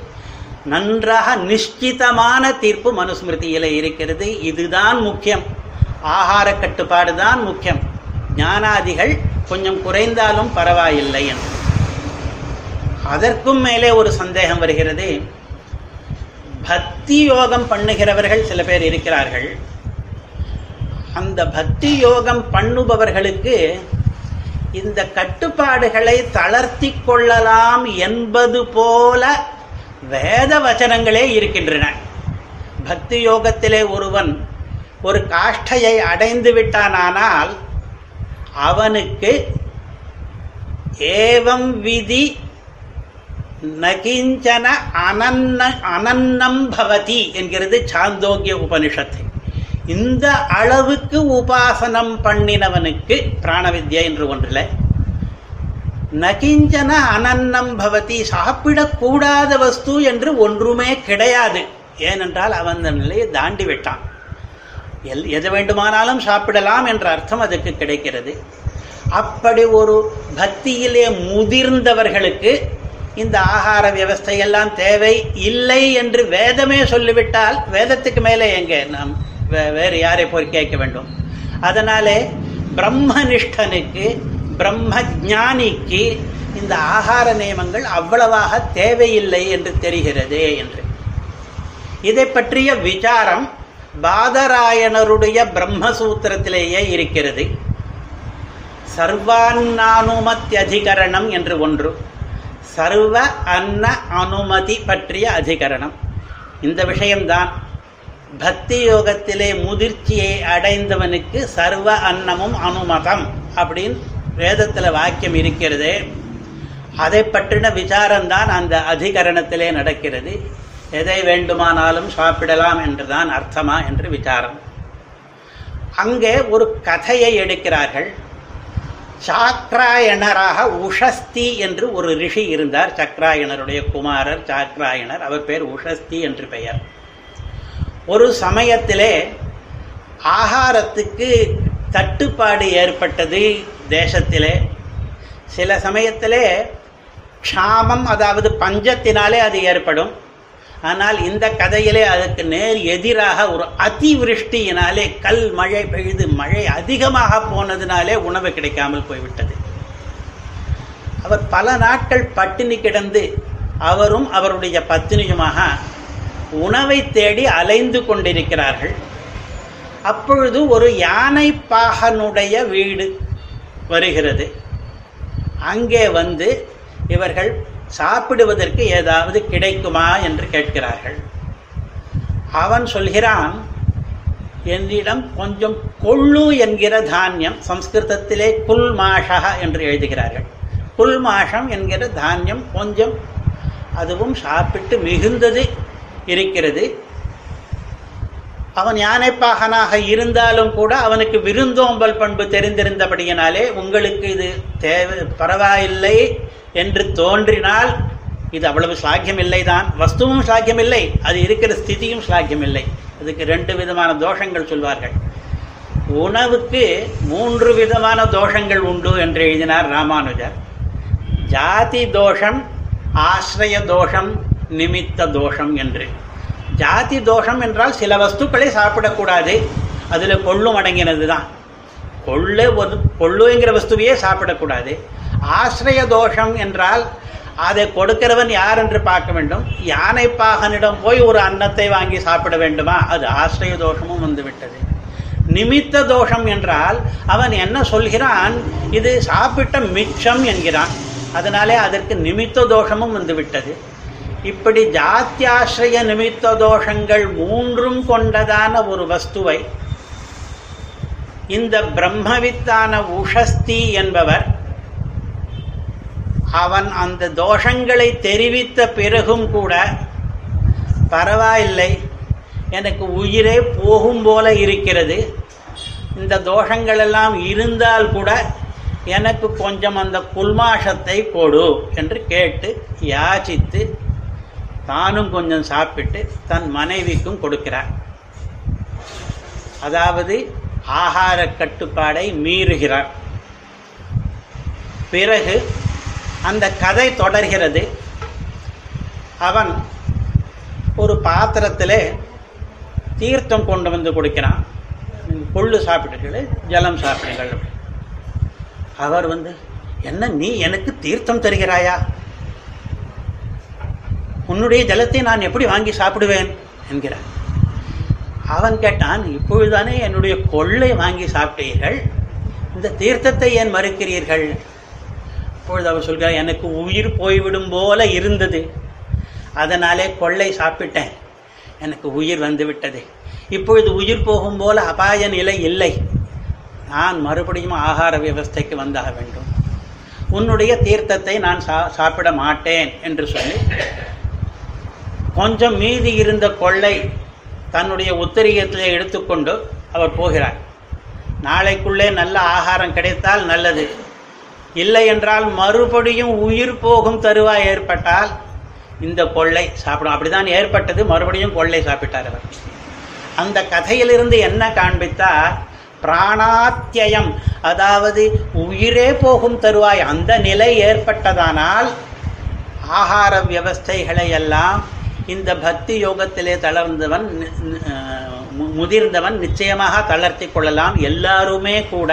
நன்றாக நிஷ்டிதமான தீர்ப்பு மனுஸ்மிருதியில் இருக்கிறது. இதுதான் முக்கியம். ஆகார கட்டுப்பாடு தான் முக்கியம். ஞானாதிகள் கொஞ்சம் குறைந்தாலும் பரவாயில்லை என்று அதற்கும் மேலே ஒரு சந்தேகம் வருகிறது. பக்தி யோகம் பண்ணுகிறவர்கள் சில பேர் இருக்கிறார்கள். அந்த பக்தி யோகம் பண்ணுபவர்களுக்கு இந்த கட்டுப்பாடுகளை தளர்த்தி கொள்ளலாம் என்பது போல வேத வச்சனங்களே இருக்கின்றன. பக்தி யோகத்திலே ஒருவன் ஒரு காஷ்டையை அடைந்து விட்டானானால் அவனுக்கு ஏவம் விதி நகிஞ்சன அனன்ன அனன்னம் பவதி என்கிறது சாந்தோக்கிய உபனிஷத்து. இந்த அளவுக்கு உபாசனம் பண்ணினவனுக்கு பிராணவித்யா என்று ஒன்றில் நகிஞ்சன அனன்னம் பவதி சாப்பிடக்கூடாத வஸ்து என்று ஒன்றுமே கிடையாது. ஏனென்றால் அவன் அந்த நிலையை தாண்டி விட்டான். எல் எது வேண்டுமானாலும் சாப்பிடலாம் என்ற அர்த்தம் அதுக்கு கிடைக்கிறது. அப்படி ஒரு பக்தியிலே முதிர்ந்தவர்களுக்கு இந்த ஆகார வியவஸ்தையெல்லாம் தேவை இல்லை என்று வேதமே சொல்லிவிட்டால் வேதத்துக்கு மேலே எங்கே? நாம் வேறு யாரை போய் கேட்க வேண்டும்? அதனாலே பிரம்மனிஷ்டனுக்கு பிரம்ம ஞானிக்கு இந்த ஆகார நியமங்கள் அவ்வளவாக தேவையில்லை என்று தெரிகிறது என்று. இதை பற்றிய விசாரம் பாதராயணருடைய பிரம்மசூத்திரத்திலேயே இருக்கிறது. சர்வான்னானுமத்தியதிகரணம் என்று ஒன்று சர்வ அன்ன அனுமதி பற்றிய அதிகரணம். இந்த விஷயம்தான். பக்தி யோகத்திலே முதிர்ச்சியை அடைந்தவனுக்கு சர்வ அன்னமும் அனுமதம் அப்படின்னு வேதத்தில் வாக்கியம் இருக்கிறது. அதை பற்றின விசாரம்தான் அந்த அதிகரணத்திலே நடக்கிறது. எதை வேண்டுமானாலும் சாப்பிடலாம் என்றுதான் அர்த்தமா என்று விசாரம். அங்கே ஒரு கதையை எடுக்கிறார்கள். சாக்ராயணராக உஷஸ்தி என்று ஒரு ரிஷி இருந்தார். சக்ராயணருடைய குமாரர் சாக்ராயணர். அவர் பேர் உஷஸ்தி என்று பெயர். ஒரு சமயத்திலே ஆகாரத்துக்கு தட்டுப்பாடு ஏற்பட்டது தேசத்திலே. சில சமயத்திலே க்ஷாமம் அதாவது பஞ்சத்தினாலே அது ஏற்படும். ஆனால் இந்த கதையிலே அதுக்கு நேர் எதிராக ஒரு அதிவிருஷ்டியினாலே கல் மழை பெய்து மழை அதிகமாக போனதினாலே உணவு கிடைக்காமல் போய்விட்டது. அவர் பல நாட்கள் பட்டினி கிடந்து அவரும் அவருடைய பத்தினியுமாக உணவை தேடி அலைந்து கொண்டிருக்கிறார்கள். அப்பொழுது ஒரு யானை பாகனுடைய வீடு வருகிறது. அங்கே வந்து இவர்கள் சாப்பிடுவதற்கு ஏதாவது கிடைக்குமா என்று கேட்கிறார்கள். அவன் சொல்கிறான் என்னிடம் கொஞ்சம் கொள்ளு என்கிற தானியம் சம்ஸ்கிருதத்திலே குல்மாஷா என்று எழுதுகிறார்கள். குல்மாஷம் என்கிற தானியம் கொஞ்சம் அதுவும் சாப்பிட்டு மிகுந்தது இருக்கிறது. அவன் யானைப்பாகனாக இருந்தாலும் கூட அவனுக்கு விருந்தோம்பல் பண்பு தெரிந்திருந்தபடியினாலே உங்களுக்கு இது தேவை பரவாயில்லை என்று தோன்றினால் இது அவ்வளவு சாக்கியமில்லை தான் வஸ்துவும் சாக்கியமில்லை அது இருக்கிற ஸ்திதியும் சாக்கியம் இல்லை அதுக்கு ரெண்டு விதமான தோஷங்கள் சொல்வார்கள். உணவுக்கு மூன்று விதமான தோஷங்கள் உண்டு என்று எழுதினார் ராமானுஜர். ஜாதி தோஷம் ஆசிரிய தோஷம் நிமித்த தோஷம் என்று. ஜாதி தோஷம் என்றால் சில வஸ்துக்களை சாப்பிடக்கூடாது. அதில் கொள்ளும் அடங்கினது தான் கொள்ளு ஒரு கொள்ளுங்கிற வஸ்துவையே சாப்பிடக்கூடாது. ஆசிரிய தோஷம் என்றால் அதை கொடுக்கிறவன் யார் என்று பார்க்க வேண்டும். யானை பாகனிடம் போய் ஒரு அன்னத்தை வாங்கி சாப்பிட வேண்டுமா? அது ஆசிரிய தோஷமும் வந்துவிட்டது. நிமித்த தோஷம் என்றால் அவன் என்ன சொல்கிறான்? இது சாப்பிட்ட மிச்சம் என்கிறான். அதனாலே அதற்கு நிமித்த தோஷமும் வந்துவிட்டது. இப்படி ஜாத்தியாசிரிய நிமித்த தோஷங்கள் மூன்றும் கொண்டதான ஒரு வஸ்துவை இந்த பிரம்மவித்தான உஷஸ்தி என்பவர் அவன் அந்த தோஷங்களை தெரிவித்த பிறகும் கூட பரவாயில்லை எனக்கு உயிரே போகும் போல இருக்கிறது. இந்த தோஷங்கள் எல்லாம் இருந்தால் கூட எனக்கு கொஞ்சம் அந்த குல்மாஷத்தை கொடு என்று கேட்டு யாச்சித்து தானும் கொஞ்சம் சாப்பிட்டு தன் மனைவிக்கும் கொடுக்கிறார். அதாவது ஆகார கட்டுப்பாடை மீறுகிறார். பிறகு அந்த கதை தொடர்கிறது. அவன் ஒரு பாத்திரத்தில் தீர்த்தம் கொண்டு வந்து கொடுக்கிறான். கொள்ளு சாப்பிடுங்கள் ஜலம் சாப்பிடுங்கள். அவர் வந்து என்ன நீ எனக்கு தீர்த்தம் தருகிறாயா? உன்னுடைய ஜலத்தை நான் எப்படி வாங்கி சாப்பிடுவேன்? என்கிறார். அவன் கேட்டான் இப்பொழுதுதானே என்னுடைய கொள்ளை வாங்கி சாப்பிட்டீர்கள்? இந்த தீர்த்தத்தை ஏன் மறுக்கிறீர்கள்? அப்பொழுது அவர் சொல்கிறார் எனக்கு உயிர் போய்விடும் போல இருந்தது. அதனாலே கொள்ளை சாப்பிட்டேன். எனக்கு உயிர் வந்து விட்டது. இப்பொழுது உயிர் போகும் போல அபாய நிலை இல்லை. நான் மறுபடியும் ஆகார வியவஸ்தைக்கு வந்தாக வேண்டும். உன்னுடைய தீர்த்தத்தை நான் சா சாப்பிட மாட்டேன் என்று சொல்லி கொஞ்சம் மீதி இருந்த கொள்ளை தன்னுடைய உத்தரீகத்திலே எடுத்துக்கொண்டு அவர் போகிறார். நாளைக்குள்ளே நல்ல ஆகாரம் கிடைத்தால் நல்லது. இல்லை என்றால் மறுபடியும் உயிர் போகும் தருவாய் ஏற்பட்டால் இந்த கொள்ளை சாப்பிடும். அப்படிதான் ஏற்பட்டது. மறுபடியும் கொள்ளை சாப்பிட்டார் அவர். அந்த கதையிலிருந்து என்ன காண்பித்தால் பிராணாத்தியம் அதாவது உயிரே போகும் தருவாய். அந்த நிலை ஏற்பட்டதானால் ஆகார வியவஸ்தைகளை எல்லாம் இந்த பக்தி யோகத்திலே தளர்ந்தவன் முதிர்ந்தவன் நிச்சயமாக தளர்த்தி கொள்ளலாம். எல்லாருமே கூட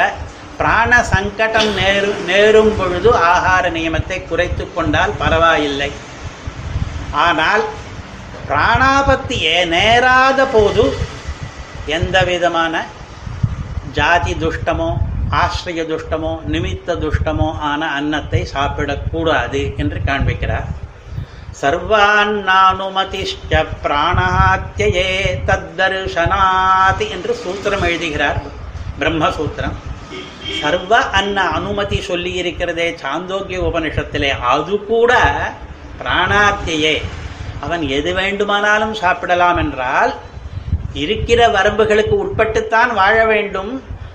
பிராண சங்கடம் நேரு நேரும் பொழுது ஆகார நியமத்தை குறைத்து கொண்டால் பரவாயில்லை. ஆனால் பிராணாபத்தியே நேராத போது எந்த விதமான ஜாதி துஷ்டமோ ஆசிரிய துஷ்டமோ நிமித்த துஷ்டமோ ஆன அன்னத்தை சாப்பிடக்கூடாது என்று காண்பிக்கிறார். சர்வான்னானுமதிஷ்ட பிராணாத்தியே தத்தர்ஷனாதி என்று சூத்திரம் எழுதுகிறார். பிரம்மசூத்திரம். சர்வ அன்ன அனுமதி சொல்லி இருக்கிறதே சாந்தோக்கிய உபனிஷத்திலே. அது கூட பிராணாத்தியே அவன் எது வேண்டுமானாலும் சாப்பிடலாம் என்றால் இருக்கிற வரம்புகளுக்கு உட்பட்டுத்தான் வாழ வேண்டும்.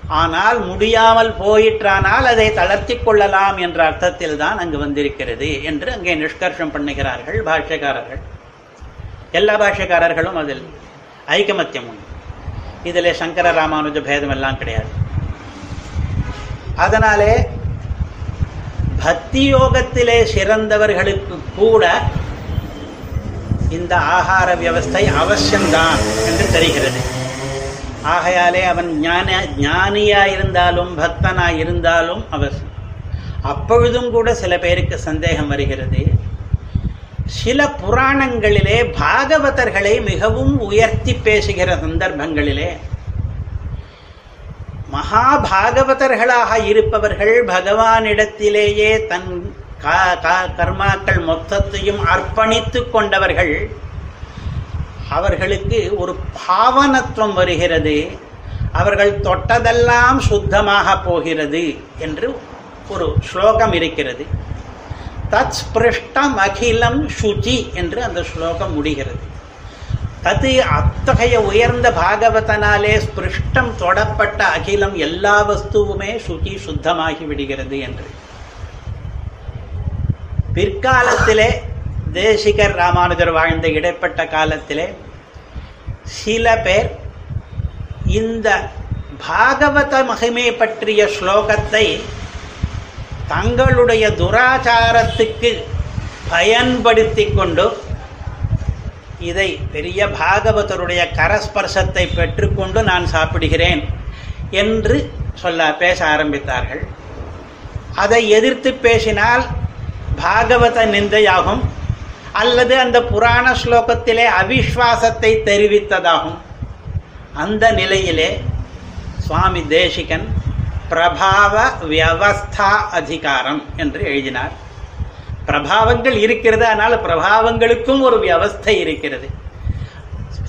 ஆனால் முடியாமல் போயிற்றானால் அதை தளர்த்தி கொள்ளலாம் என்ற அர்த்தத்தில் தான் அங்கு வந்திருக்கிறது என்று அங்கே நிஷ்கர்ஷம் பண்ணுகிறார்கள் பாஷ்யக்காரர்கள். எல்லா பாஷ்யக்காரர்களும் அதில் ஐக்கமத்தியம் உண்டு. இதில் சங்கர ராமானுஜ பேதம் எல்லாம் கிடையாது. அதனாலே பக்தி யோகத்திலே சிறந்தவர்களுக்கு கூட இந்த ஆகார வியவஸ்தை அவசியம்தான் என்று தெரிகிறது. ஆகையாலே அவன் ஞான ஞானியாயிருந்தாலும் பக்தனாயிருந்தாலும் அவசியம் அப்பொழுதும் கூட சில பேருக்கு சந்தேகம் வருகிறது. சில புராணங்களிலே பாகவதர்களை மிகவும் உயர்த்தி பேசுகிற சந்தர்ப்பங்களிலே மகாபாகவதர்களாக இருப்பவர்கள் பகவானிடத்திலேயே தன் கர்மாக்கள் மொத்தத்தையும் அர்ப்பணித்து கொண்டவர்கள் அவர்களுக்கு ஒரு பாவனத்துவம் வருகிறது. அவர்கள் தொட்டதெல்லாம் சுத்தமாக போகிறது என்று ஒரு ஸ்லோகம் இருக்கிறது. தத் ஸ்பிருஷ்டம் அகிலம் சுச்சி என்று அந்த ஸ்லோகம் முடிகிறது. அது அத்தகைய உயர்ந்த பாகவதனாலே ஸ்பிருஷ்டம் தொடப்பட்ட அகிலம் எல்லா வஸ்துவுமே சுச்சி சுத்தமாகி விடுகிறது என்று. பிற்காலத்திலே தேசிகர் ராமானுஜர் வாழ்ந்த இடைப்பட்ட காலத்திலே சில பேர் இந்த பாகவத மகிமை பற்றிய ஸ்லோகத்தை தங்களுடைய துராச்சாரத்துக்கு பயன்படுத்தி கொண்டு இதை பெரிய பாகவதருடைய கரஸ்பர்சத்தை பெற்றுக்கொண்டு நான் சாப்பிடுகிறேன் என்று சொல்ல பேச ஆரம்பித்தார்கள். அதை எதிர்த்து பேசினால் பாகவத நிந்தையாகும். அல்லது அந்த புராண ஸ்லோகத்திலே அவிஸ்வாசத்தை தெரிவித்ததாகும். அந்த நிலையிலே சுவாமி தேசிகன் பிரபாவ வியவஸ்தா அதிகாரம் என்று எழுதினார். பிரபாவங்கள் இருக்கிறது ஆனால் பிரபாவங்களுக்கும் ஒரு வியவஸ்தை இருக்கிறது.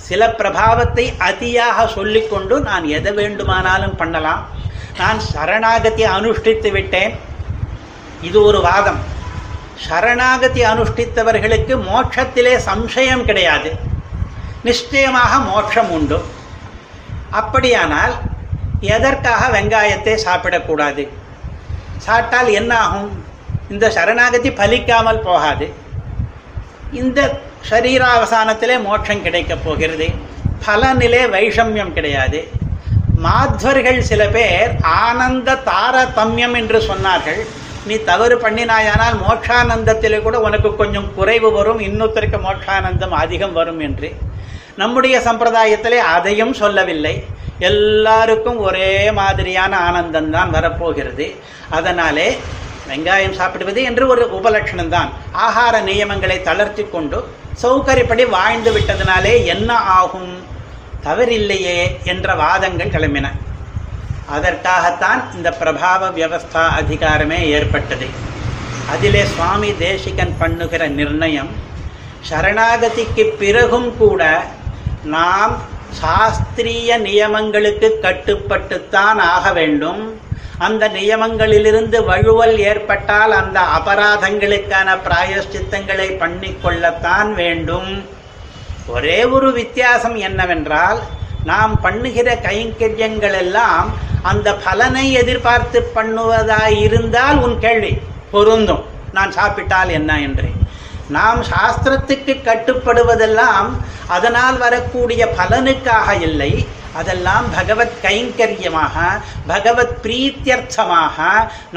சில பிரபாவத்தை அதியாக சொல்லிக்கொண்டு நான் எதை வேண்டுமானாலும் பண்ணலாம். நான் சரணாகதி அனுஷ்டித்து விட்டேன். இது ஒரு வாதம். சரணாகதி அனுஷ்டித்தவர்களுக்கு மோட்சத்திலே சம்சயம் கிடையாது. நிச்சயமாக மோட்சம் உண்டு. அப்படியானால் எதற்காக வெங்காயத்தை சாப்பிடக்கூடாது? சாப்பிட்டால் என்ன ஆகும் இந்த சரணாகதி பலிக்காமல் போகாது. இந்த சரீராவசானத்திலே மோட்சம் கிடைக்கப் போகிறது. பலனிலே வைஷமியம் கிடையாது. மாத்வர்கள் சில பேர் ஆனந்த தாரதமியம் என்று சொன்னார்கள். நீ தவறு பண்ணினாயானால் மோட்சானந்தத்திலே கூட உனக்கு கொஞ்சம் குறைவு வரும் இன்னொருத்தருக்கு மோட்சானந்தம் அதிகம் வரும் என்று. நம்முடைய சம்பிரதாயத்திலே அதையும் சொல்லவில்லை. எல்லாருக்கும் ஒரே மாதிரியான ஆனந்தம் தான் வரப்போகிறது. அதனாலே வெங்காயம் சாப்பிடுவது என்று ஒரு உபலட்சணம் தான் ஆகார நியமங்களை தளர்த்தி கொண்டு சௌகரியப்படி வாழ்ந்து விட்டதனாலே என்ன ஆகும்? தவறில்லையே என்ற வாதங்கள் கிளம்பின. அதற்காகத்தான் இந்த பிரபாவ வியவஸ்தா அதிகாரமே ஏற்பட்டது. அதிலே சுவாமி தேசிகன் பண்ணுகிற நிர்ணயம் சரணாகதிக்கு பிறகும் கூட நாம் சாஸ்திரிய நியமங்களுக்கு கட்டுப்பட்டுத்தான் ஆக வேண்டும். அந்த நியமங்களிலிருந்து வழுவல் ஏற்பட்டால் அந்த அபராதங்களுக்கான பிராயஷ்சித்தங்களை பண்ணிக்கொள்ளத்தான் வேண்டும். ஒரே ஒரு வித்தியாசம் என்னவென்றால் நாம் பண்ணுகிற கைங்கரியங்கள் எல்லாம் அந்த பலனை எதிர்பார்த்து பண்ணுவதாய் இருந்தால் உன் கேள்வி பொருந்தும். நான் சாப்பிட்டால் என்ன என்று. நாம் சாஸ்திரத்துக்கு கட்டுப்படுவதெல்லாம் அதனால் வரக்கூடிய பலனுக்காக இல்லை. அதெல்லாம் பகவத் கைங்கரியமாக பகவத் பிரீத்தியர்த்தமாக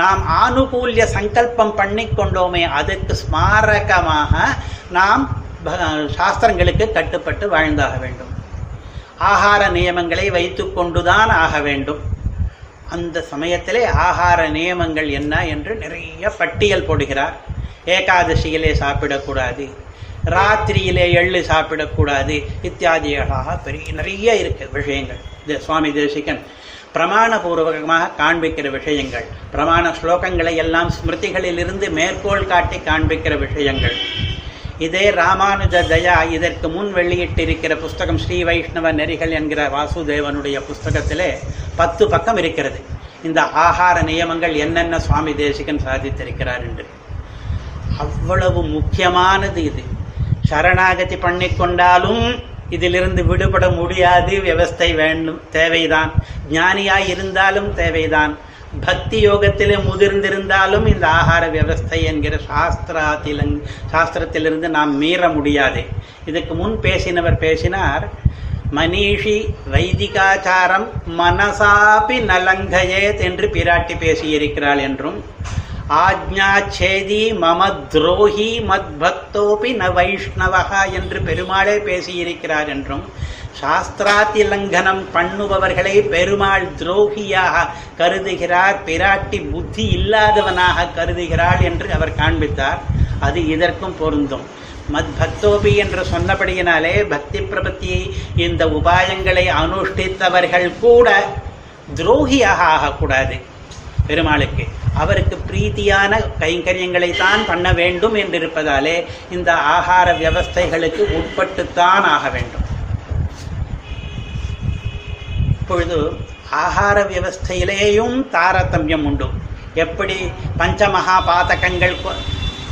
நாம் ஆனுகூல்ய சங்கல்பம் பண்ணிக்கொண்டோமே அதுக்கு ஸ்மாரகமாக நாம் சாஸ்திரங்களுக்கு கட்டுப்பட்டு வாழ்ந்தாக வேண்டும். ஆகார நியமங்களை வைத்துக்கொண்டுதான் ஆக வேண்டும். அந்த சமயத்திலே ஆகார நியமங்கள் என்ன என்று நிறைய பட்டியல் போடுகிறார். ஏகாதசியிலே சாப்பிடக்கூடாது. ராத்திரியிலே எள்ளு சாப்பிடக்கூடாது. இத்தியாதிகளாக பெரிய நிறைய இருக்கு விஷயங்கள். இது சுவாமி தேசிகன் பிரமாணபூர்வகமாக காண்பிக்கிற விஷயங்கள். பிரமாண ஸ்லோகங்களை எல்லாம் ஸ்மிருதிகளிலிருந்து மேற்கோள் காட்டி காண்பிக்கிற விஷயங்கள். இதே ராமானுஜ தயா இதற்கு முன் வெளியிட்டிருக்கிற புஸ்தகம் ஸ்ரீ வைஷ்ணவ நெறிகள் என்கிற வாசுதேவனுடைய புஸ்தகத்திலே பத்து பக்கம் இருக்கிறது. இந்த ஆகார நியமங்கள் என்னென்ன சுவாமி தேசிகன் சாதித்திருக்கிறார் என்று. அவ்வளவு முக்கியமானது இது. சரணாகதி பண்ணிக்கொண்டாலும் இதிலிருந்து விடுபட முடியாது. வியவஸ்தை வேண்டும். தேவைதான். ஞானியாய் இருந்தாலும் தேவைதான். பக்தி யோகத்திலே முதிர்ந்திருந்தாலும் இந்த ஆகார வியவஸ்தை என்கிற சாஸ்திராத்தில சாஸ்திரத்திலிருந்து நாம் மீற முடியாது. இதுக்கு முன் பேசினவர் பேசினார் மனிஷி வைதிகாச்சாரம் மனசாபி நலங்கயேத் என்று பிராட்டி பேசியிருக்கிறாள் என்றும் ஆஜ்ஞாச்சேதி மம துரோகி மத் பக்தோபி ந வைஷ்ணவகா என்று பெருமாளே பேசியிருக்கிறார் என்றும் சாஸ்திராத்தி லங்கனம் பண்ணுபவர்களை பெருமாள் துரோகியாக கருதுகிறார் பிராட்டி புத்தி இல்லாதவனாக கருதுகிறாள் என்று அவர் காண்பித்தார். அது இதற்கும் பொருந்தும். மத் பக்தோபி என்று சொன்னபடியினாலே பக்தி பிரபத்தியை இந்த உபாயங்களை அனுஷ்டித்தவர்கள் கூட துரோகியாக ஆகக்கூடாது. பெருமாளுக்கு அவருக்கு பிரீத்தியான கைங்கரியங்களை தான் பண்ண வேண்டும் என்றிருப்பதாலே இந்த ஆகார வியவஸ்தைகளுக்கு உட்பட்டுத்தான் ஆக வேண்டும். இப்பொழுது ஆகார வியவஸ்தையிலேயும் தாரதமியம் உண்டு. எப்படி பஞ்சமகா பாதகங்கள் கொ-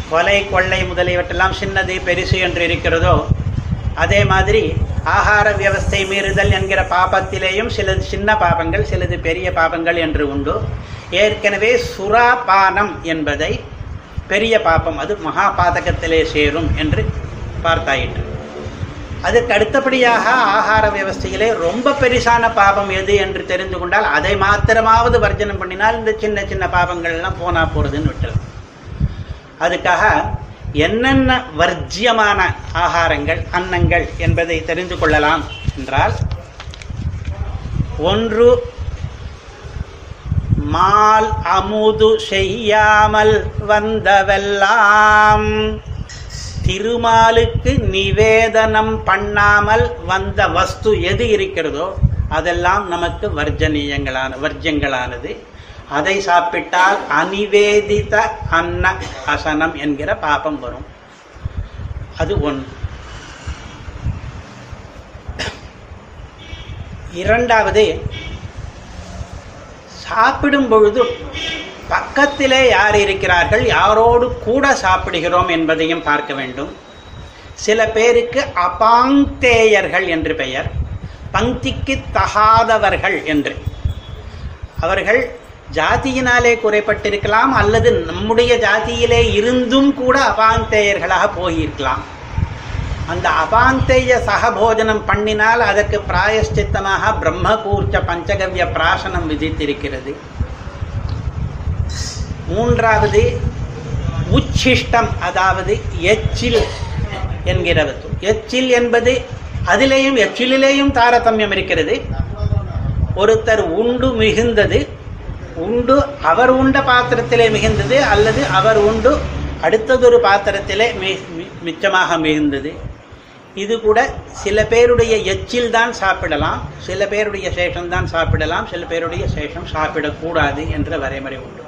கொலை கொள்ளை முதலியவற்றெல்லாம் சின்னது பெரிசு என்று இருக்கிறதோ அதே மாதிரி ஆகார வியவஸ்தை மீறுதல் என்கிற பாபத்திலேயும் சிலது சின்ன பாபங்கள் சிலது பெரிய பாபங்கள் என்று உண்டு. ஏற்கனவே சுராபானம் என்பதை பெரிய பாப்பம் அது மகா பாதகத்திலே சேரும் என்று பார்த்தாயிற்று. அதுக்கு அடுத்தபடியாக ஆகார வியவஸ்தையிலே ரொம்ப பெரிசான பாபம் எது என்று தெரிந்து கொண்டால் அதை மாத்திரமாவது வர்ஜனம் பண்ணினால் இந்த சின்ன சின்ன பாபங்கள்லாம் போனா போறதுன்னு விட்டுறது அதுக்காக என்னென்ன வர்ஜியமான ஆகாரங்கள் அன்னங்கள் என்பதை தெரிந்து கொள்ளலாம் என்றால் ஒன்று மால் அமுது செய்யாமல் வந்தவெல்லாம் திருமாலுக்கு நிவேதனம் பண்ணாமல் வந்த வஸ்து எது இருக்கிறதோ அதெல்லாம் நமக்கு வர்ஜனீயங்களான வர்ஜங்களானது அதை சாப்பிட்டால் அநிவேதித அன்ன அசனம் என்கிற பாபம் வரும். அது ஒன்று. இரண்டாவது சாப்பிடும் பொழுது பக்கத்திலே யார் இருக்கிறார்கள் யாரோடு கூட சாப்பிடுகிறோம் என்பதையும் பார்க்க வேண்டும். சில பேருக்கு அபாங்தேயர்கள் என்று பெயர் பங்கிக்கு தகாதவர்கள் என்று. அவர்கள் ஜாதியினாலே குறைப்பட்டிருக்கலாம் அல்லது நம்முடைய ஜாதியிலே இருந்தும் கூட அபாந்தேயர்களாக போயிருக்கலாம். அந்த அபாந்தேய சகபோஜனம் பண்ணினால் அதற்கு பிராயஷ்சித்தமாக பிரம்மகூர்ச்ச பஞ்சகவ்ய பிராசனம் விதித்திருக்கிறது. மூன்றாவது உச்சிஷ்டம் அதாவது எச்சில் என்கிறது. எச்சில் என்பது அதிலேயும் எச்சிலேயும் தாரதமியம் இருக்கிறது. ஒருத்தர் உண்டு மிகுந்தது உண்டு அவர் உண்ட பாத்திரத்திலே மிகுந்தது அல்லது அவர் உண்டு அடுத்ததொரு பாத்திரத்திலே மி மி- மிச்சமாக மிகுந்தது. இது கூட சில பேருடைய எச்சில் தான் சாப்பிடலாம் சில பேருடைய சேஷம் தான் சாப்பிடலாம் சில பேருடைய சேஷம் சாப்பிடக்கூடாது என்ற வரைமுறை உண்டு.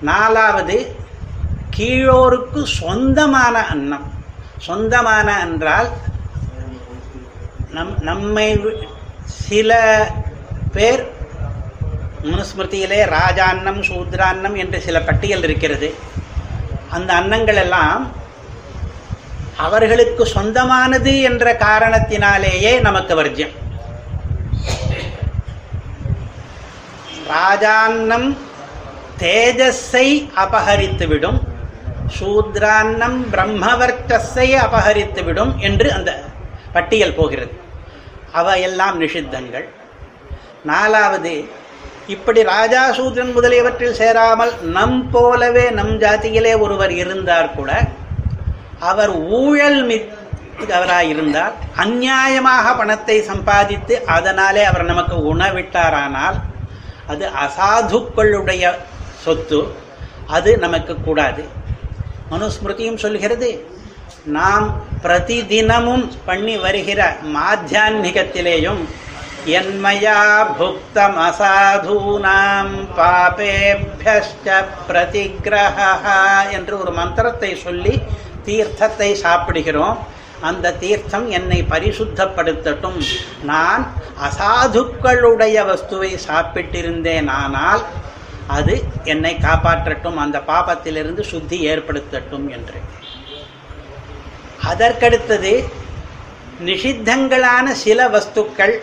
நாலாவது கீழோருக்கு சொந்தமான அன்னம். சொந்தமான என்றால் நம் நம்மை வி- சில பேர் மனுஸ்மிருதியிலே ராஜான்னம் சூத்ரான்னம் என்று சில பட்டியல் இருக்கிறது. அந்த அன்னங்கள் எல்லாம் அவர்களுக்கு சொந்தமானது என்ற காரணத்தினாலேயே நமக்கு வர்ஜியம். ராஜான்னம் தேஜஸை அபகரித்துவிடும். சூத்ரான்னம் பிரம்மவர்க்கஸை அபகரித்துவிடும் என்று அந்த பட்டியல் போகிறது. அவையெல்லாம் நிஷித்தங்கள். நாலாவது இப்படி ராஜா சூத்ரன் முதலியவற்றில் சேராமல் நம் போலவே நம் ஜாதியிலே ஒருவர் இருந்தார் கூட அவர் ஊழல் மிக்கவராயிருந்தால் அந்நியாயமாக பணத்தை சம்பாதித்து அதனாலே அவர் நமக்கு உணவிட்டாரானால் அது அசாதுக்களுடைய சொத்து அது நமக்கு கூடாது. மனுஸ்மிருதியும் சொல்கிறது நாம் பிரதிதினமும் பண்ணி வருகிற மாத்தியான்மிகத்திலேயும் என்மயா புக்தம் அசாதூனாம் பாபேபியஷ்ட பிரதிகிரகா என்று ஒரு மந்திரத்தை சொல்லி தீர்த்தத்தை சாப்பிடுகிறோம். அந்த தீர்த்தம் என்னை பரிசுத்தப்படுத்தட்டும். நான் அசாதுக்களுடைய வஸ்துவை சாப்பிட்டிருந்தேன். ஆனால் அது என்னை காப்பாற்றட்டும் அந்த பாபத்திலிருந்து சுத்தி ஏற்படுத்தட்டும் என்று. அதற்கடுத்தது நிஷித்தங்களான சில வஸ்துக்கள்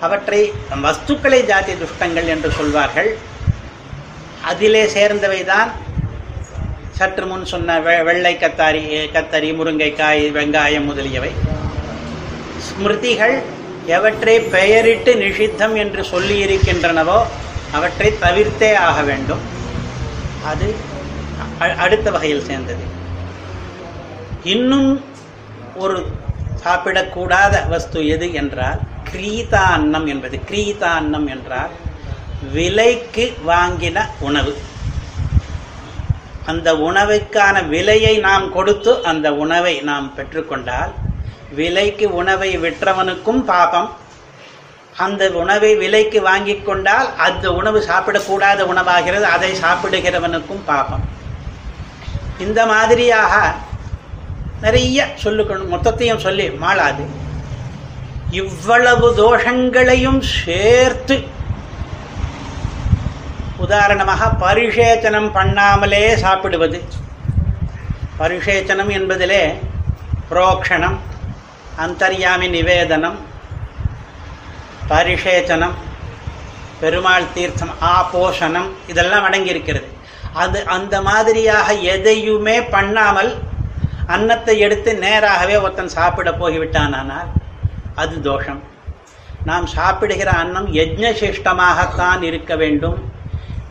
அவற்றை வஸ்துக்களை ஜாதி துஷ்டங்கள் என்று சொல்வார்கள். அதிலே சேர்ந்தவைதான் சற்று முன் சொன்ன வெ- வெள்ளை கத்தாரி கத்தரி முருங்கைக்காய் வெங்காயம் முதலியவை. ஸ்மிருதிகள் எவற்றை பெயரிட்டு நிஷித்தம் என்று சொல்லியிருக்கின்றனவோ அவற்றை தவிர்த்தே ஆக வேண்டும். அது அடுத்த வகையில் சேர்ந்தது. இன்னும் ஒரு சாப்பிடக்கூடாத வஸ்து எது என்றால் கிரீதா அன்னம் என்பது. கிரீதா அன்னம் என்றால் விலைக்கு வாங்கின உணவு. அந்த உணவுக்கான விலையை நாம் கொடுத்து அந்த உணவை நாம் பெற்றுக்கொண்டால் விலைக்கு உணவை விற்றவனுக்கும் பாபம் அந்த உணவை விலைக்கு வாங்கி கொண்டால் அந்த உணவு சாப்பிடக்கூடாத உணவாகிறது. அதை சாப்பிடுகிறவனுக்கும் பாபம். இந்த மாதிரியாக நிறைய சொல்லுக்கணும். மொத்தத்தையும் சொல்லி மாளாது. இவ்வளவு தோஷங்களையும் சேர்த்து உதாரணமாக பரிஷேச்சனம் பண்ணாமலே சாப்பிடுவது. பரிஷேச்சனம் என்பதிலே புரோக்ஷணம் அந்தர்யாமி நிவேதனம் பரிஷேச்சனம் பெருமாள் தீர்த்தம் ஆபோஷணம் இதெல்லாம் அடங்கி இருக்கிறது அது அந்த மாதிரியாக எதையுமே பண்ணாமல் அன்னத்தை எடுத்து நேராகவே ஒருத்தன் சாப்பிட போகிவிட்டானால் அது தோஷம். நாம் சாப்பிடுகிற அன்னம் யஜ்னசிஷ்டமாகத்தான் இருக்க வேண்டும்.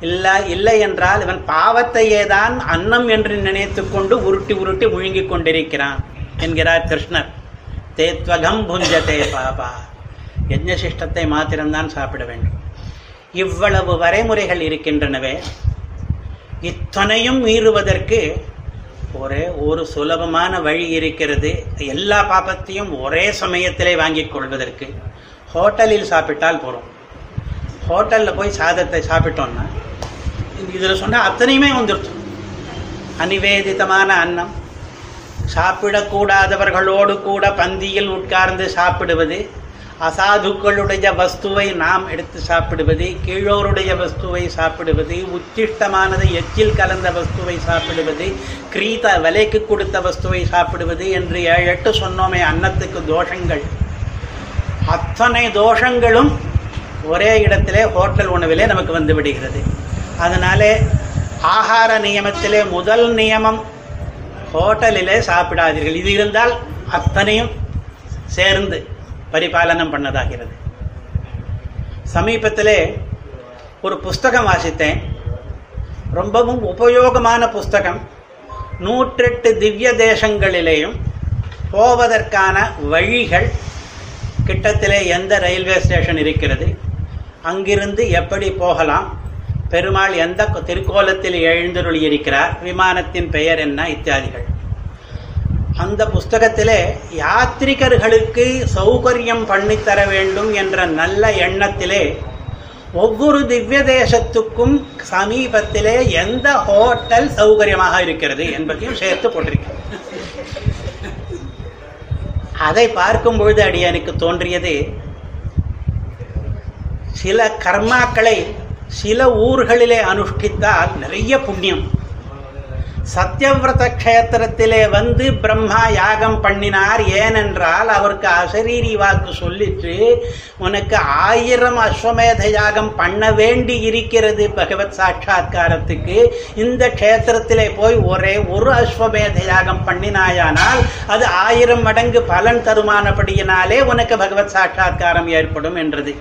இல்லை இல்லை என்றால் இவன் பாவத்தையே தான் அன்னம் என்று நினைத்து கொண்டு உருட்டி உருட்டி முழுங்கிக் கொண்டிருக்கிறான் என்கிறார் கிருஷ்ணர். தேத்வகம் புஞ்சதே பாபா. யஜ்ஞசிஷ்டத்தை மாத்திரம்தான் சாப்பிட வேண்டும். இவ்வளவு வரைமுறைகள் இருக்கின்றனவே இத்தனையும் மீறுவதற்கு ஒரே ஒரு சுலபமான வழி இருக்கிறது. எல்லா பாப்பத்தையும் ஒரே சமயத்திலே வாங்கிக் கொள்வதற்கு ஹோட்டலில் சாப்பிட்டால் போகிறோம் ஹோட்டலில் போய் சாதத்தை சாப்பிட்டோம்னா இதில் சொன்னால் அத்தனையுமே வந்துடுச்சு அநிவேதிதமான அன்னம். சாப்பிடக்கூடாதவர்களோடு கூட பந்தியில் உட்கார்ந்து சாப்பிடுவது அசாதுக்களுடைய வஸ்துவை நாம் எடுத்து சாப்பிடுவது கீழோருடைய வஸ்துவை சாப்பிடுவது உச்சிஷ்டமானது எச்சில் கலந்த வஸ்துவை சாப்பிடுவது கிரீத விலைக்கு கொடுத்த வஸ்துவை சாப்பிடுவது என்று ஏழு எட்டு சொன்னோமே அன்னத்துக்கு தோஷங்கள். அத்தனை தோஷங்களும் ஒரே இடத்திலே ஹோட்டல் உணவிலே நமக்கு வந்து விடுகிறது. அதனாலே ஆகார நியமத்திலே முதல் நியமம் ஹோட்டலிலே சாப்பிடாதீர்கள். இது இருந்தால் அத்தனையும் சேர்ந்து பரிபாலனம் பண்ணதாகிறது. சமீபத்திலே ஒரு புஸ்தகம் வாசித்தேன். ரொம்பவும் உபயோகமான புஸ்தகம். நூற்றெட்டு திவ்ய தேசங்களிலேயும் போவதற்கான வழிகள் கிட்டத்திலே எந்த ரயில்வே ஸ்டேஷன் இருக்கிறது? அங்கிருந்து எப்படி போகலாம்? பெருமாள் எந்த திருக்கோலத்தில் எழுந்தருளி இருக்கிறார் விமானத்தின் பெயர் என்ன? இத்தியாதிகள். அந்த புஸ்தகத்திலே யாத்திரிகர்களுக்கு சௌகரியம் பண்ணித்தர வேண்டும் என்ற நல்ல எண்ணத்திலே ஒவ்வொரு திவ்ய தேசத்துக்கும் சமீபத்திலே எந்த ஹோட்டல் சௌகரியமாக இருக்கிறது என்பதையும் சேர்த்து போட்டிருக்கிறது அதை பார்க்கும் பொழுது அடியனுக்கு தோன்றியது சில கர்மாக்களை சில ஊர்களிலே அனுஷ்டித்தால் நிறைய புண்ணியம். சத்தியவிரத க்ஷேத்திரத்திலே வந்து பிரம்மா யாகம் பண்ணினார். ஏனென்றால் அவருக்கு அசரீரி வாக்கு சொல்லிட்டு உனக்கு ஆயிரம் அஸ்வமேத யாகம் பண்ண வேண்டி இருக்கிறது பகவத் சாட்சா்காரத்துக்கு இந்த க்ஷேத்திரத்திலே போய் ஒரே ஒரு அஸ்வமேத யாகம் பண்ணினாயானால் அது ஆயிரம் மடங்கு பலன் தருமானபடியினாலே உனக்கு பகவத் சாட்சா்காரம் ஏற்படும் என்றது.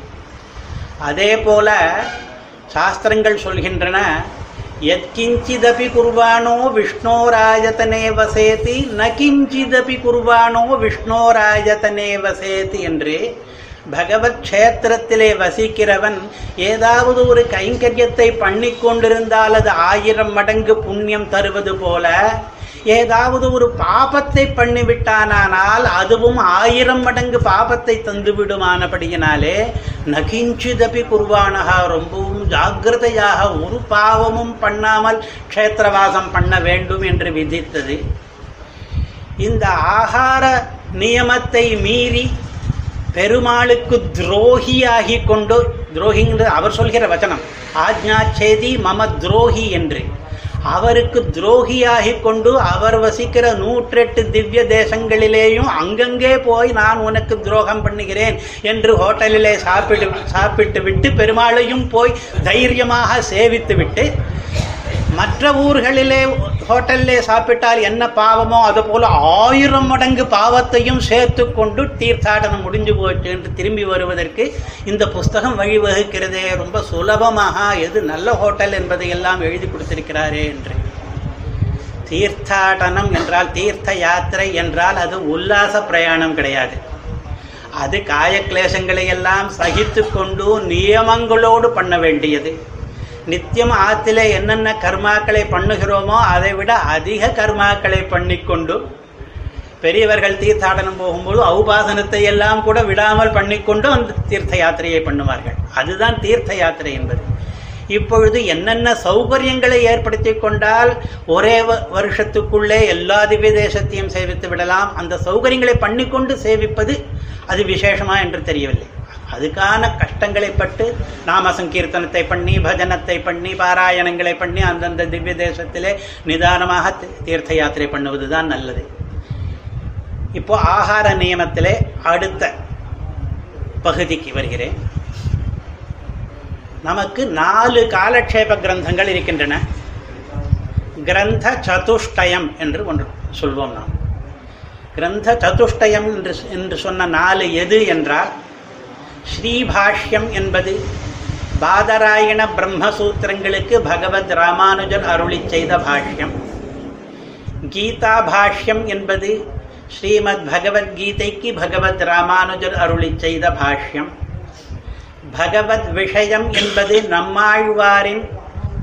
அதே போல சாஸ்திரங்கள் சொல்கின்றன எத்கிஞ்சிதபி குர்வாணோ விஷ்ணோராயத்தனே வசேதி ந கிஞ்சிதபி குர்வாணோ விஷ்ணோராயத்தனே வசேதி என்று பகவத் கஷேத்திரத்திலே வசிக்கிறவன் ஏதாவது ஒரு கைங்கரியத்தை பண்ணி கொண்டிருந்தால் அது ஆயிரம் மடங்கு புண்ணியம் தருவது போல ஏதாவது ஒரு பாபத்தை பண்ணிவிட்டானால் அதுவும் ஆயிரம் மடங்கு பாபத்தை தந்துவிடுமானபடியினாலே நகிஞ்சிதபி குர்வானகா ரொம்பவும் ஜாகிரதையாக ஒரு பாவமும் பண்ணாமல் க்ஷேத்திரவாசம் பண்ண வேண்டும் என்று விதித்தது. இந்த ஆகார நியமத்தை மீறி பெருமாளுக்கு துரோகியாகி கொண்டு துரோகிங்கிறது அவர் சொல்கிற வச்சனம் ஆஜ்ஞாச்சேதி மம துரோகி என்று. அவருக்கு துரோகியாகி கொண்டு அவர் வசிக்கிற நூற்றெட்டு திவ்ய தேசங்களிலேயும் அங்கங்கே போய் நான் உனக்கு துரோகம் பண்ணுகிறேன் என்று ஹோட்டலிலே சாப்பிட்டு சாப்பிட்டு விட்டு பெருமாளையும் போய் தைரியமாக சேவித்து விட்டு மற்ற ஊர்களிலே ஹோட்டல்லே சாப்பிட்டால் என்ன பாவமோ அது போல ஆயிரம் மடங்கு பாவத்தையும் சேர்த்து கொண்டு தீர்த்தாடனம் முடிஞ்சு போச்சு என்று திரும்பி வருவதற்கு இந்த புஸ்தகம் வழிவகுக்கிறதே. ரொம்ப சுலபமாக எது நல்ல ஹோட்டல் என்பதை எல்லாம் எழுதி கொடுத்திருக்கிறாரே என்று. தீர்த்தாடனம் என்றால் தீர்த்த யாத்திரை என்றால் அது உல்லாச பிரயாணம் கிடையாது. அது காயக்லேசங்களை எல்லாம் சகித்து கொண்டு நியமங்களோடு பண்ண வேண்டியது. நித்தியம் ஆத்திலே என்னென்ன கர்மாக்களை பண்ணுகிறோமோ அதை விட அதிக கர்மாக்களை பண்ணிக்கொண்டு பெரியவர்கள் தீர்த்தாடனம் போகும்போது ஔபாசனத்தை எல்லாம் கூட விடாமல் பண்ணிக்கொண்டு அந்த தீர்த்த யாத்திரையை பண்ணுவார்கள். அதுதான் தீர்த்த யாத்திரை என்பது. இப்பொழுது என்னென்ன சௌகரியங்களை ஏற்படுத்தி கொண்டால் ஒரே வருஷத்துக்குள்ளே எல்லா திவ்ய தேசத்தையும் சேவித்து விடலாம். அந்த சௌகரியங்களை பண்ணிக்கொண்டு சேவிப்பது அது விசேஷமா என்று தெரியவில்லை. அதுக்கான கஷ்டங்களை பட்டு நாம சங்கீர்த்தனத்தை பண்ணி பஜனத்தை பண்ணி பாராயணங்களை பண்ணி அந்தந்த திவ்ய தேசத்திலே நிதானமாக தீர்த்த யாத்திரை பண்ணுவது தான் நல்லது. இப்போ ஆகார நியமத்திலே அடுத்த பகுதிக்கு வருகிறேன். நமக்கு நாலு காலக்ஷேப கிரந்தங்கள் இருக்கின்றன. கிரந்த சதுஷ்டயம் என்று ஒன்று சொல்வோம் நாம். கிரந்த சதுஷ்டயம் என்று என்று சொன்ன நாலு எது என்றால் ஸ்ரீபாஷ்யம் என்பது பாதராயண பிரம்மசூத்திரங்களுக்கு பகவத் ராமானுஜர் அருளி செய்த பாஷ்யம். கீதா பாஷ்யம் என்பது ஸ்ரீமத் பகவத்கீதைக்கு பகவத் ராமானுஜர் அருளி செய்த பாஷ்யம். பகவத் விஷயம் என்பது நம்மாழ்வாரின்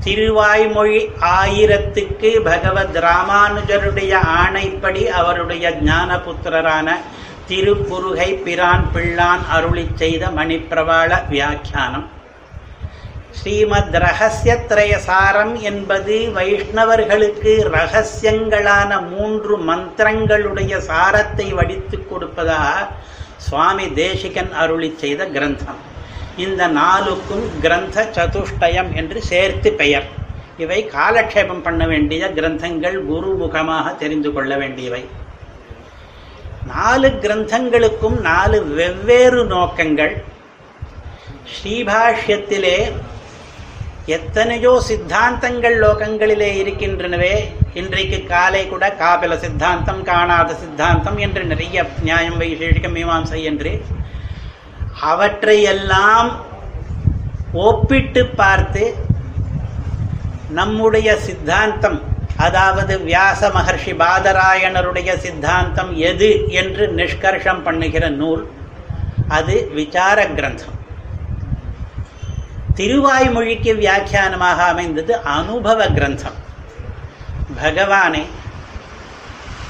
திருவாய்மொழி ஆயிரத்துக்கு பகவத் ராமானுஜருடைய ஆணைப்படி அவருடைய ஞானபுத்திரரான திருப்புருகை பிரான் பிள்ளான் அருளி செய்த மணிப்பிரவாள வியாக்கியானம். ஸ்ரீமத் ரகசியத்ரய சாரம் என்பது வைஷ்ணவர்களுக்கு ரகசியங்களான மூன்று மந்திரங்களுடைய சாரத்தை வடித்து கொடுப்பதாக சுவாமி தேசிகன் அருளி செய்த கிரந்தம். இந்த நாளுக்கும் கிரந்த சதுஷ்டயம் என்று சேர்த்து பெயர். இவை காலக்ஷேபம் பண்ண வேண்டிய கிரந்தங்கள் குருமுகமாக தெரிந்து கொள்ள வேண்டியவை. நாலு கிரந்தங்களுக்கும் நாலு வெவ்வேறு நோக்கங்கள். ஸ்ரீபாஷ்யத்திலே எத்தனையோ சித்தாந்தங்கள் லோகங்களிலே இருக்கின்றனவே இன்றைக்கு காலை கூட காபில சித்தாந்தம் காணாத சித்தாந்தம் என்று நிறைய நியாயம் வைசேஷிக மீமாம்சை என்று. அவற்றையெல்லாம் ஒப்பிட்டு பார்த்து நம்முடைய சித்தாந்தம் அதாவது வியாச மகர்ஷி பாதராயணருடைய சித்தாந்தம் எது என்று நிஷ்கர்ஷம் பண்ணுகிற நூல் அது விசார கிரந்தம். திருவாய்மொழிக்கு வியாக்கியானமாக அமைந்தது அனுபவ கிரந்தம். பகவானை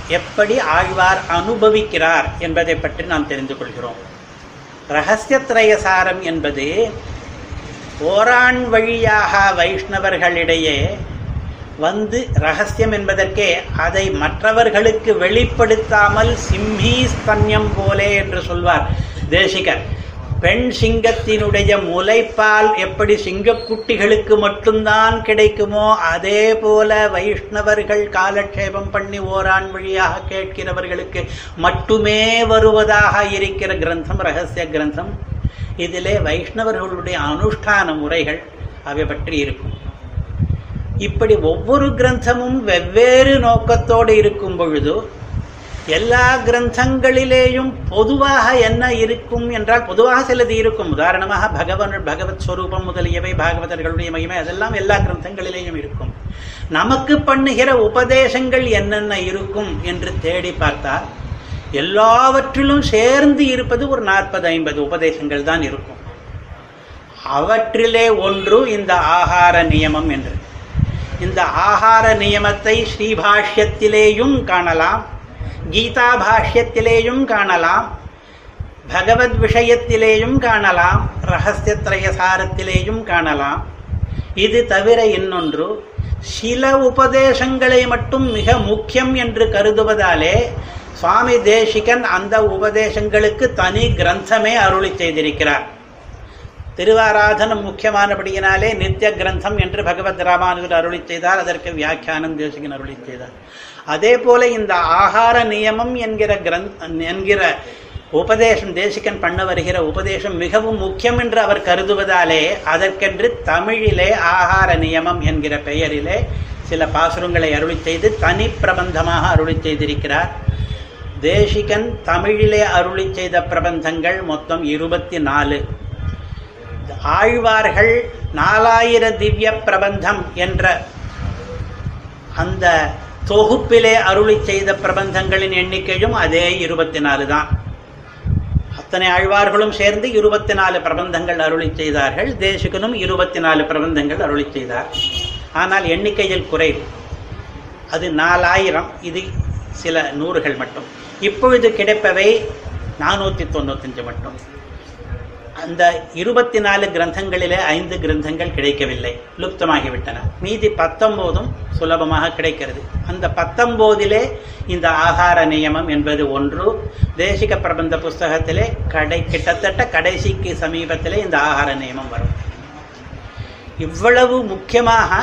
எப்படி ஆழ்வார் அனுபவிக்கிறார் என்பதை பற்றி நாம் தெரிந்து கொள்கிறோம். ரகசியத்ரய சாரம் என்பது ஓராண் வழியாக வைஷ்ணவர்களிடையே வந்து ரகசியம் என்பதற்கே அதை மற்றவர்களுக்கு வெளிப்படுத்தாமல் சிம்மி ஸ்தன்யம் போலே என்று சொல்வார் தேசிகர். பெண் சிங்கத்தினுடைய முலைப்பால் எப்படி சிங்கக்குட்டிகளுக்கு மட்டும்தான் கிடைக்குமோ அதே போல வைஷ்ணவர்கள் காலக்ஷேபம் பண்ணி ஓரான் வழியாக கேட்கிறவர்களுக்கு மட்டுமே வருவதாக இருக்கிற கிரந்தம் ரகசிய கிரந்தம். இதிலே வைஷ்ணவர்களுடைய அனுஷ்டான முறைகள் அவை பற்றி இருக்கும். இப்படி ஒவ்வொரு கிரந்தமும் வெவ்வேறு நோக்கத்தோடு இருக்கும் பொழுது எல்லா கிரந்தங்களிலேயும் பொதுவாக என்ன இருக்கும் என்றால் பொதுவாக சிலது இருக்கும். உதாரணமாக பகவன் பகவத் ஸ்வரூபம் முதலியவை பாகவதர்களுடைய மகிமை அதெல்லாம் எல்லா கிரந்தங்களிலேயும் இருக்கும். நமக்கு பண்ணுகிற உபதேசங்கள் என்னென்ன இருக்கும் என்று தேடி பார்த்தால் எல்லாவற்றிலும் சேர்ந்து இருப்பது ஒரு நாற்பது ஐம்பது உபதேசங்கள் தான் இருக்கும். அவற்றிலே ஒன்று இந்த ஆகார நியமம் என்று. இந்த ஆகார நியமத்தை ஸ்ரீபாஷ்யத்திலேயும் காணலாம் கீதா பாஷ்யத்திலேயும் காணலாம் பகவத் விஷயத்திலேயும் காணலாம் ரகசியத்ரய சாரத்திலேயும் காணலாம். இது தவிர இன்னொன்று சில உபதேசங்களை மட்டும் மிக முக்கியம் என்று கருதுவதாலே சுவாமி தேசிகன் அந்த உபதேசங்களுக்கு தனி கிரந்தமே அருளி செய்திருக்கிறார். திருவாராதனம் முக்கியமானபடியினாலே நித்திய கிரந்தம் என்று பகவத் ராமானுஜர் அருளி செய்தார். அதற்கு வியாக்கியானம் தேசிகன் அருளி செய்தார். அதே போல இந்த ஆகார நியமம் என்கிற கிரந்த என்கிற உபதேசம் தேசிகன் பண்ண வருகிற உபதேசம் மிகவும் முக்கியம் என்று அவர் கருதுவதாலே அதற்கென்று தமிழிலே ஆகார நியமம் என்கிற பெயரிலே சில பாசுரங்களை அருளி செய்து தனி பிரபந்தமாக அருளி செய்திருக்கிறார். தேசிகன் தமிழிலே அருளி செய்த பிரபந்தங்கள் மொத்தம் இருபத்தி நாலு. ஆழ்வார்கள் நாலாயிர திவ்ய பிரபந்தம் என்ற அந்த தொகுப்பிலே அருளி செய்த பிரபந்தங்களின் எண்ணிக்கையும் அதே இருபத்தி நாலு தான். அத்தனை ஆழ்வார்களும் சேர்ந்து இருபத்தி நாலு பிரபந்தங்கள் அருளி செய்தார்கள். தேசிகனும் இருபத்தி நாலு பிரபந்தங்கள் அருளி செய்தார். ஆனால் எண்ணிக்கையில் குறைவு. அது நாலாயிரம். இது சில நூறுகள் மட்டும். இப்பொழுது கிடைப்பவை நானூற்றி தொண்ணூத்தஞ்சு மட்டும். அந்த இருபத்தி நாலு கிரந்தங்களிலே ஐந்து கிரந்தங்கள் கிடைக்கவில்லை. லுப்தமாகிவிட்டன. மீதி பத்தொம்போதும் சுலபமாக கிடைக்கிறது. அந்த பத்தொம்போதிலே இந்த ஆகார நியமம் என்பது ஒன்று. தேசிக பிரபந்த புஸ்தகத்திலே கடை கிட்டத்தட்ட கடைசிக்கு சமீபத்திலே இந்த ஆகார நியமம் வரும். இவ்வளவு முக்கியமாக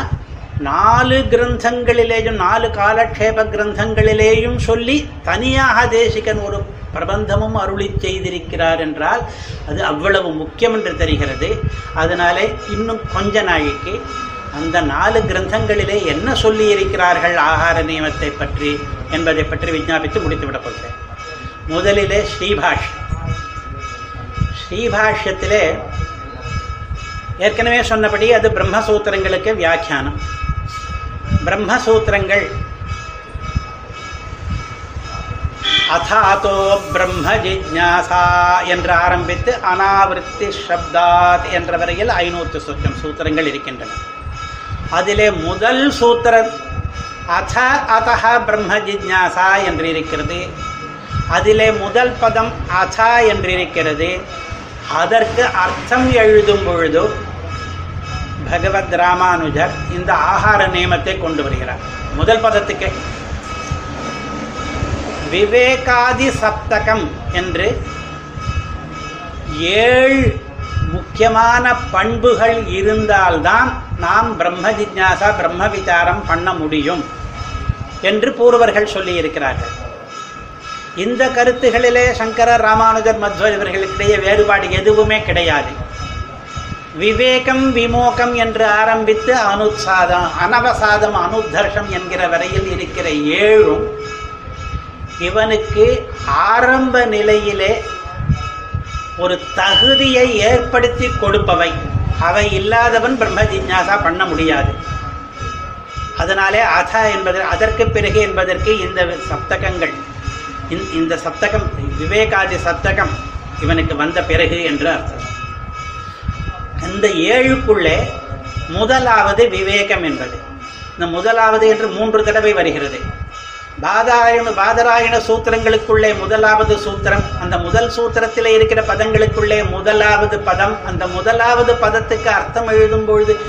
நாலு கிரந்தங்களிலேயும் நாலு காலக்ஷேப கிரந்தங்களிலேயும் சொல்லி தனியாக தேசிகன் ஒரு பிரபந்தமும் அருளி செய்திருக்கிறார் என்றால் அது அவ்வளவு முக்கியம் என்று தெரிகிறது. அதனாலே இன்னும் கொஞ்ச நாளைக்கு அந்த நாலு கிரந்தங்களிலே என்ன சொல்லி இருக்கிறார்கள் ஆகார நியமத்தை பற்றி என்பதை பற்றி விஞ்ஞாபித்து முடித்துவிடப் போகிறேன். முதலிலே ஸ்ரீபாஷ். ஸ்ரீபாஷ்யத்திலே ஏற்கனவே சொன்னபடி அது பிரம்மசூத்திரங்களுக்கு வியாக்கியானம். பிரம்மசூத்திரங்கள் அதாதோ பிரம்ம ஜிஜாசா என்று ஆரம்பித்து அனாவிருத்தி சப்தாத் என்ற வரையில் ஐநூற்று சூத்திரம் சூத்திரங்கள் இருக்கின்றன. அதிலே முதல் சூத்திரம் அத அதஹ பிரம்ம ஜிஜாசா என்று இருக்கிறது. அதிலே முதல் பதம் அத என்று இருக்கிறது. அதற்கு அர்த்தம் எழுதும் பொழுது பகவத் ராமானுஜர் இந்த ஆகார நியமத்தை கொண்டு வருகிறார். முதல் பதத்துக்கு விவேகாதி சப்தகம் என்று ஏழு முக்கியமான பண்புகள் இருந்தால்தான் நாம் பிரம்ம ஜிஜாசா பிரம்ம விசாரம் பண்ண முடியும் என்று பூர்வர்கள் சொல்லியிருக்கிறார்கள். இந்த கருத்துகளிலே சங்கரர் ராமானுஜர் மத்வர் இவர்களுக்கிடையே வேறுபாடு எதுவுமே கிடையாது. விவேகம் விமோகம் என்று ஆரம்பித்து அனுசாதம் அனவசாதம் அனுதர்ஷம் என்கிற வரையில் இருக்கிற ஏழும் இவனுக்கு ஆரம்ப நிலையிலே ஒரு தகுதியை ஏற்படுத்தி கொடுப்பவை. அவை இல்லாதவன் பிரம்ம ஜிஞ்ஞாசா பண்ண முடியாது. அதனாலே அத என்பது அதற்கு பிறகு என்பதற்கு இந்த சப்தகங்கள் இந்த சப்தகம் விவேகாதி சப்தகம் இவனுக்கு வந்த பிறகு என்று அர்த்தம். இந்த ஏழுக்குள்ளே முதலாவது விவேகம் என்பது. இந்த முதலாவது என்று மூன்று தடவை வருகிறது. பாதாயண பாதராயண சூத்திரங்களுக்குள்ளே முதலாவது சூத்திரம் அந்த முதல் சூத்திரத்தில் இருக்கிற பதங்களுக்குள்ளே முதலாவது பதம் அந்த முதலாவது பதத்துக்கு அர்த்தம் எழுதும் பொழுது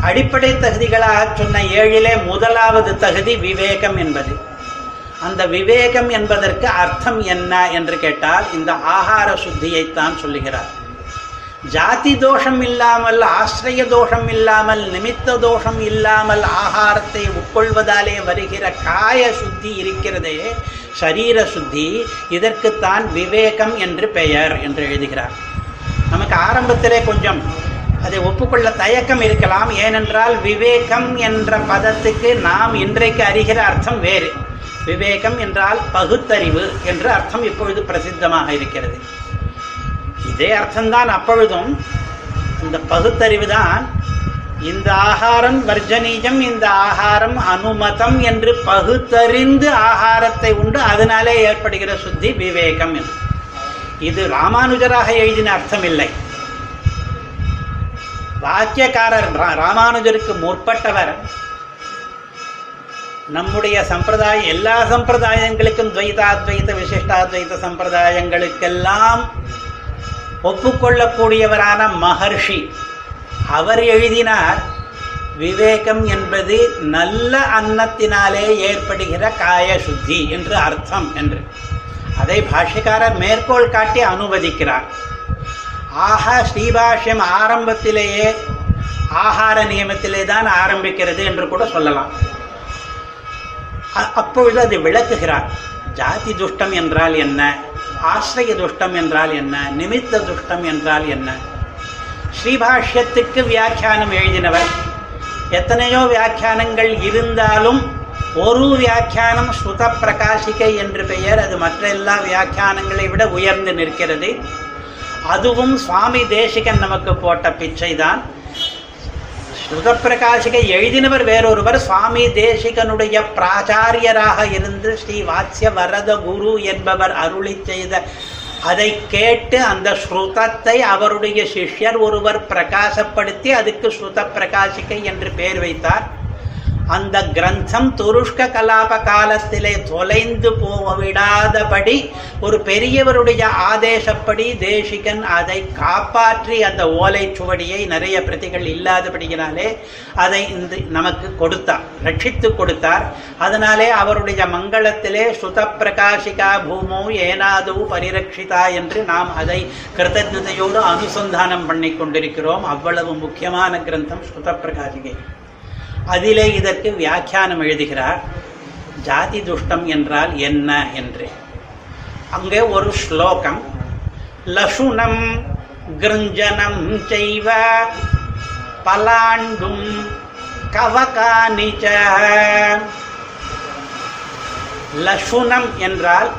அடிப்படை தகுதிகளாக சொன்ன ஏழிலே முதலாவது தகுதி விவேகம் என்பது. அந்த விவேகம் என்பதற்கு அர்த்தம் என்ன என்று கேட்டால் இந்த ஆகார சுத்தியைத்தான் சொல்லுகிறார். ஜாதி தோஷம் இல்லாமல் ஆசிரிய தோஷம் இல்லாமல் நிமித்த தோஷம் இல்லாமல் ஆகாரத்தை உட்கொள்வதாலே வருகிற காய சுத்தி இருக்கிறதே சரீர சுத்தி. இதற்குத்தான் விவேகம் என்று பெயர் என்று எழுதுகிறார். நமக்கு ஆரம்பத்திலே கொஞ்சம் அதை ஒப்புக்கொள்ள தயக்கம் இருக்கலாம். ஏனென்றால் விவேகம் என்ற பதத்துக்கு நாம் இன்றைக்கு அறிகிற அர்த்தம் வேறு. விவேகம் என்றால் பகுத்தறிவு என்ற அர்த்தம் இப்பொழுது பிரசித்தமாக இருக்கிறது. இதே அர்த்தம்தான் அப்பொழுதும். இந்த பகுத்தறிவு தான் இந்த ஆகாரம் வர்ஜனீயம் இந்த ஆகாரம் அனுமதம் என்று பகுத்தறிந்து ஆகாரத்தை உண்டு அதனாலே ஏற்படுகிற சுத்தி விவேகம் என்று. இது ராமானுஜராக எழுதின அர்த்தம் இல்லை வாக்கியக்காரர் ரா- ராமானுஜருக்கு முற்பட்டவர். நம்முடைய சம்பிரதாயம் எல்லா சம்பிரதாயங்களுக்கும் துவைதாத்வைத விசிஷ்டாத்வைத சம்பிரதாயங்களுக்கெல்லாம் ஒப்புக்கொள்ளக்கூடியவரான மகர்ஷி. அவர் எழுதினார் விவேகம் என்பது நல்ல அன்னத்தினாலே ஏற்படுகிற காய சுத்தி என்று அர்த்தம் என்று. அதை பாஷ்யக்காரர் மேற்கோள் காட்டி அனுமதிக்கிறார் ஆஹா ஸ்ரீபாஷ்யம் ஆரம்பத்திலேயே ஆகார நியமத்திலே தான் ஆரம்பிக்கிறது என்று கூட சொல்லலாம். அ- அப்பொழுது அது விளக்குகிறார். ஜாதி துஷ்டம் என்றால் என்ன? ஆசிரிய துஷ்டம் என்றால் என்ன? நிமித்த துஷ்டம் என்றால் என்ன? ஸ்ரீபாஷ்யத்துக்கு வியாக்கியானம் எழுதினவர். எத்தனையோ வியாக்கியானங்கள் இருந்தாலும் ஒரு வியாக்கியானம் ஸ்ருத பிரகாசிகை என்று பெயர். அது மற்ற எல்லா வியாக்கியானங்களை விட உயர்ந்து நிற்கிறது. அதுவும் சுவாமி தேசிகன் நமக்கு போட்ட பிச்சைதான். ஸ்ருத பிரகாசிகை எழுதினவர் வேறொருவர். சுவாமி தேசிகனுடைய பிராச்சாரியராக இருந்து ஸ்ரீ வாத்ய வரத குரு என்பவர் அருளி செய்த அதை கேட்டு அந்த ஸ்ருதத்தை அவருடைய சிஷ்யர் ஒருவர் பிரகாசப்படுத்தி அதுக்கு ஸ்ருத பிரகாசிகை என்று பெயர் வைத்தார். அந்த கிரந்தம் துருஷ்க கலாப காலத்திலே தொலைந்து போக விடாதபடி ஒரு பெரியவருடைய ஆதேசப்படி தேசிகன் அதை காப்பாற்றி அந்த ஓலை சுவடியை நிறைய பிரதிகள் இல்லாதபடியினாலே அதை இந்த நமக்கு கொடுத்தார் ரட்சித்து கொடுத்தார். அதனாலே அவருடைய மங்களத்திலே சுத பிரகாசிகா பூமோ ஏனாதோ பரிரட்சிதா என்று நாம் அதை கிருத்தஜதையோடு அனுசந்தானம் பண்ணி கொண்டிருக்கிறோம். அவ்வளவு முக்கியமான கிரந்தம் சுத பிரகாசிகை அதிலே இதற்கு வியாக்கியானம் எழுதுகிறார் ஜாதி துஷ்டம் என்றால் என்ன? என்று. அங்கே ஒரு ஸ்லோகம் லசுனம் கிருஞ்சனம் செய்வ பலாண்டும் கவகானிச்ச லசுனம் என்றால்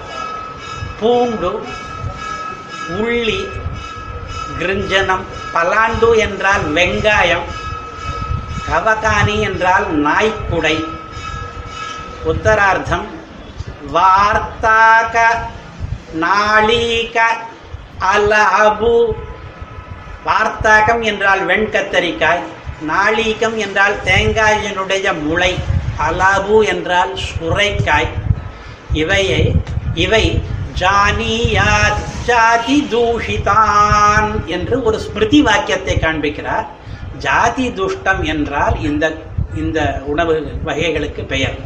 பூண்டு உள்ளி கிருஞ்சனம் பலாண்டு என்றால் வெங்காயம் கவகானி என்றால் நாய்க்குடை. உத்தரார்த்தம் வார்த்தாக நாளீக அலஹபு வார்த்தாகம் என்றால் வெண்கத்தரிக்காய் நாளீகம் என்றால் தேங்காயினுடைய முளை அலபு என்றால் சுரைக்காய். இவையை இவை ஜானியா ஜாதி தூஷிதான் என்று ஒரு ஸ்மிருதி வாக்கியத்தை காண்பிக்கிறார். ஜாதி துஷ்டம் என்றால் இந்த இந்த உணவு வகைகளுக்கு பெயர்.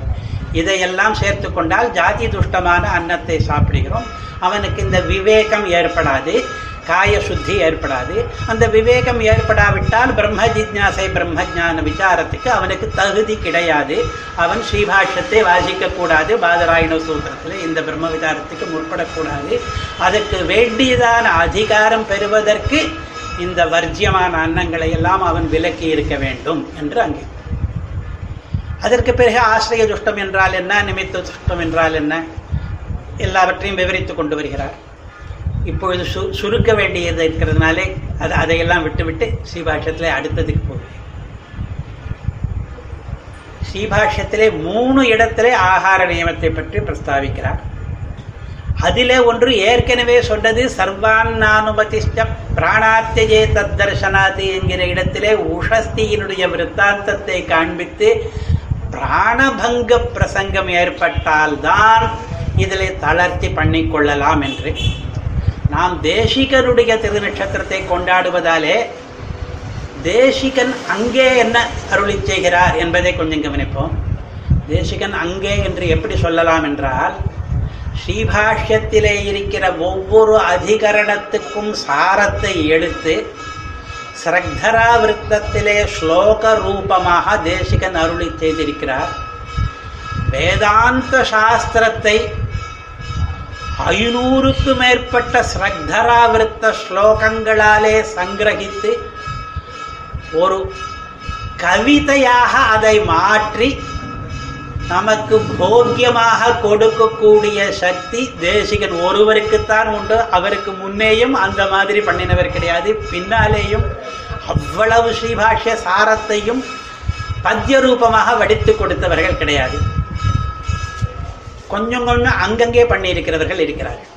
இதையெல்லாம் சேர்த்து கொண்டால் ஜாதி துஷ்டமான அன்னத்தை சாப்பிடுகிறோம். அவனுக்கு இந்த விவேகம் ஏற்படாது காய சுத்தி ஏற்படாது. அந்த விவேகம் ஏற்படாவிட்டால் பிரம்ம ஜிஜாசை பிரம்ம ஜான விசாரத்துக்கு அவனுக்கு தகுதி கிடையாது. அவன் ஸ்ரீபாஷ்யத்தை வாசிக்கக்கூடாது. பாதராயண சூத்திரத்தில் இந்த பிரம்ம விசாரத்துக்கு முற்படக்கூடாது. அதற்கு வேண்டியதான அதிகாரம் பெறுவதற்கு இந்த வர்ஜியமான அன்னங்களை எல்லாம் அவன் விலக்கி இருக்க வேண்டும் என்று அங்கே. அதற்கு பிறகு ஆசிரிய துஷ்டம் என்றால் என்ன? நிமித்த துஷ்டம் என்றால் என்ன? எல்லாவற்றையும் விவரித்து கொண்டு வருகிறார். இப்பொழுது சு சுருக்க வேண்டியது இருக்கிறதுனாலே அது அதையெல்லாம் விட்டுவிட்டு ஸ்ரீபாஷ்யத்தில் அடுத்ததுக்கு போகிறேன் ஸ்ரீபாஷ்யத்திலே மூணு இடத்திலே ஆகார நியமத்தை பற்றி பிரஸ்தாவிக்கிறார். அதிலே ஒன்று ஏற்கனவே சொன்னது சர்வான்னானுமதிஷ்ட பிராணாத்தியே தத்தர்ஷனாதி என்கிற இடத்திலே உஷஸ்தியினுடைய விற்த்தாந்தத்தை காண்பித்து பிராணபங்க பிரசங்கம் ஏற்பட்டால்தான் இதிலே தளர்த்தி பண்ணிக்கொள்ளலாம் என்று. நாம் தேசிகனுடைய திருநட்சத்திரத்தை கொண்டாடுவதாலே தேசிகன் அங்கே என்ன அருளி செய்கிறார் என்பதை கொஞ்சம் கவனிப்போம். தேசிகன் அங்கே என்று எப்படி சொல்லலாம் என்றால் ஸ்ரீபாஷ்யத்திலே இருக்கிற ஒவ்வொரு அதிகரணத்துக்கும் சாரத்தை எடுத்து ஸ்ரக்தரா விருத்தத்திலே ஸ்லோக ரூபமாக தேசிகன் அருளி செய்திருக்கிறார். வேதாந்த சாஸ்திரத்தை ஐநூறுக்கு மேற்பட்ட ஸ்ரக்தராவிருத்த ஸ்லோகங்களாலே சங்கிரகித்து ஒரு கவிதையாக அதை மாற்றி நமக்கு போக்கியமாக கொடுக்கக்கூடிய சக்தி தேசிகன் ஒருவருக்குத்தான் உண்டு. அவருக்கு முன்னேயும் அந்த மாதிரி பண்ணினவர் கிடையாது. பின்னாலேயும் அவ்வளவு ஸ்ரீபாஷ்ய சாரத்தையும் பத்திய ரூபமாக வடித்து கொடுத்தவர்கள் கிடையாது. கொஞ்சம் கொஞ்சம் அங்கங்கே பண்ணியிருக்கிறவர்கள் இருக்கிறார்கள்.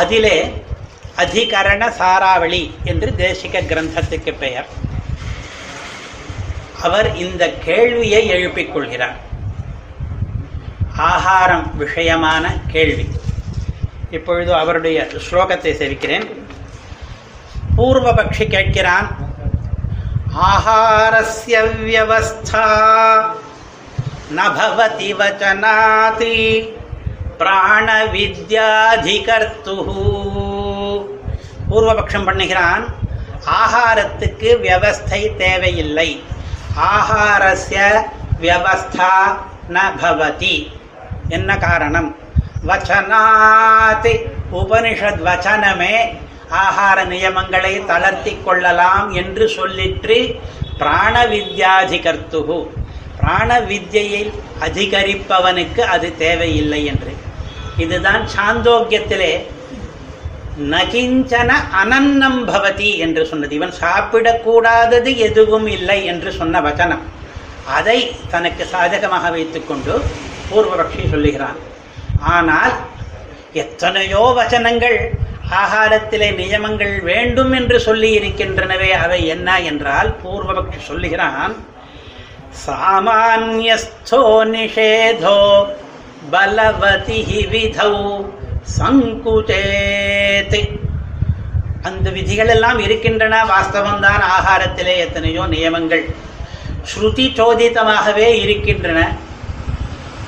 அதிலே அதிகரண சாராவளி என்று தேசிக கிரந்தத்துக்கு பெயர். அவர் இந்த கேள்வியை எழுப்பிக் கொள்கிறார் ஆகாரம் விஷயமான கேள்வி. இப்பொழுது அவருடைய ஸ்லோகத்தை செவிக்கிறேன் பூர்வபக்ஷி கேட்கிறான் ஆகாரஸ்ய வியவஸ்தா நபவதி வச்சனாதி பிராணவித்யாதிகர்த்து பூர்வபக்ஷம் பண்ணுகிறான் ஆகாரத்துக்கு வியவஸ்தை தேவையில்லை. ஆகாரஸ்ய வியவஸ்தா ந பவதி. என்ன காரணம்? வச்சனாதி உபனிஷத் வச்சனமே ஆகார நியமங்களை தளர்த்தி கொள்ளலாம் என்று சொல்லிற்று பிராண வித்யாதிகர்த்து பிராண வித்யை அதிகரிப்பவனுக்கு அது தேவையில்லை என்று. இதுதான் சாந்தோக்கியத்திலே நகிஞ்சன அனன்னம் பவதி என்று சொன்னது. இவன் சாப்பிடக்கூடாதது எதுவும் இல்லை என்று சொன்ன வச்சனம் அதை தனக்கு சாதகமாக வைத்துக்கொண்டு பூர்வபக்ஷி சொல்லுகிறான். ஆனால் எத்தனையோ வச்சனங்கள் ஆகாரத்திலே நியமங்கள் வேண்டும் என்று சொல்லி இருக்கின்றனவே. அவை என்ன என்றால் பூர்வபக்ஷி சொல்லுகிறான். சாமானியஸ்தோ நிஷேதோ பலவதி விதௌ சங்குச்சேத் அந்த விதிகள் எல்லாம் இருக்கின்றன. வாஸ்தவம்தான் ஆகாரத்திலே எத்தனையோ நியமங்கள். ஸ்ருதி சோதித்தமாகவே இருக்கின்றன.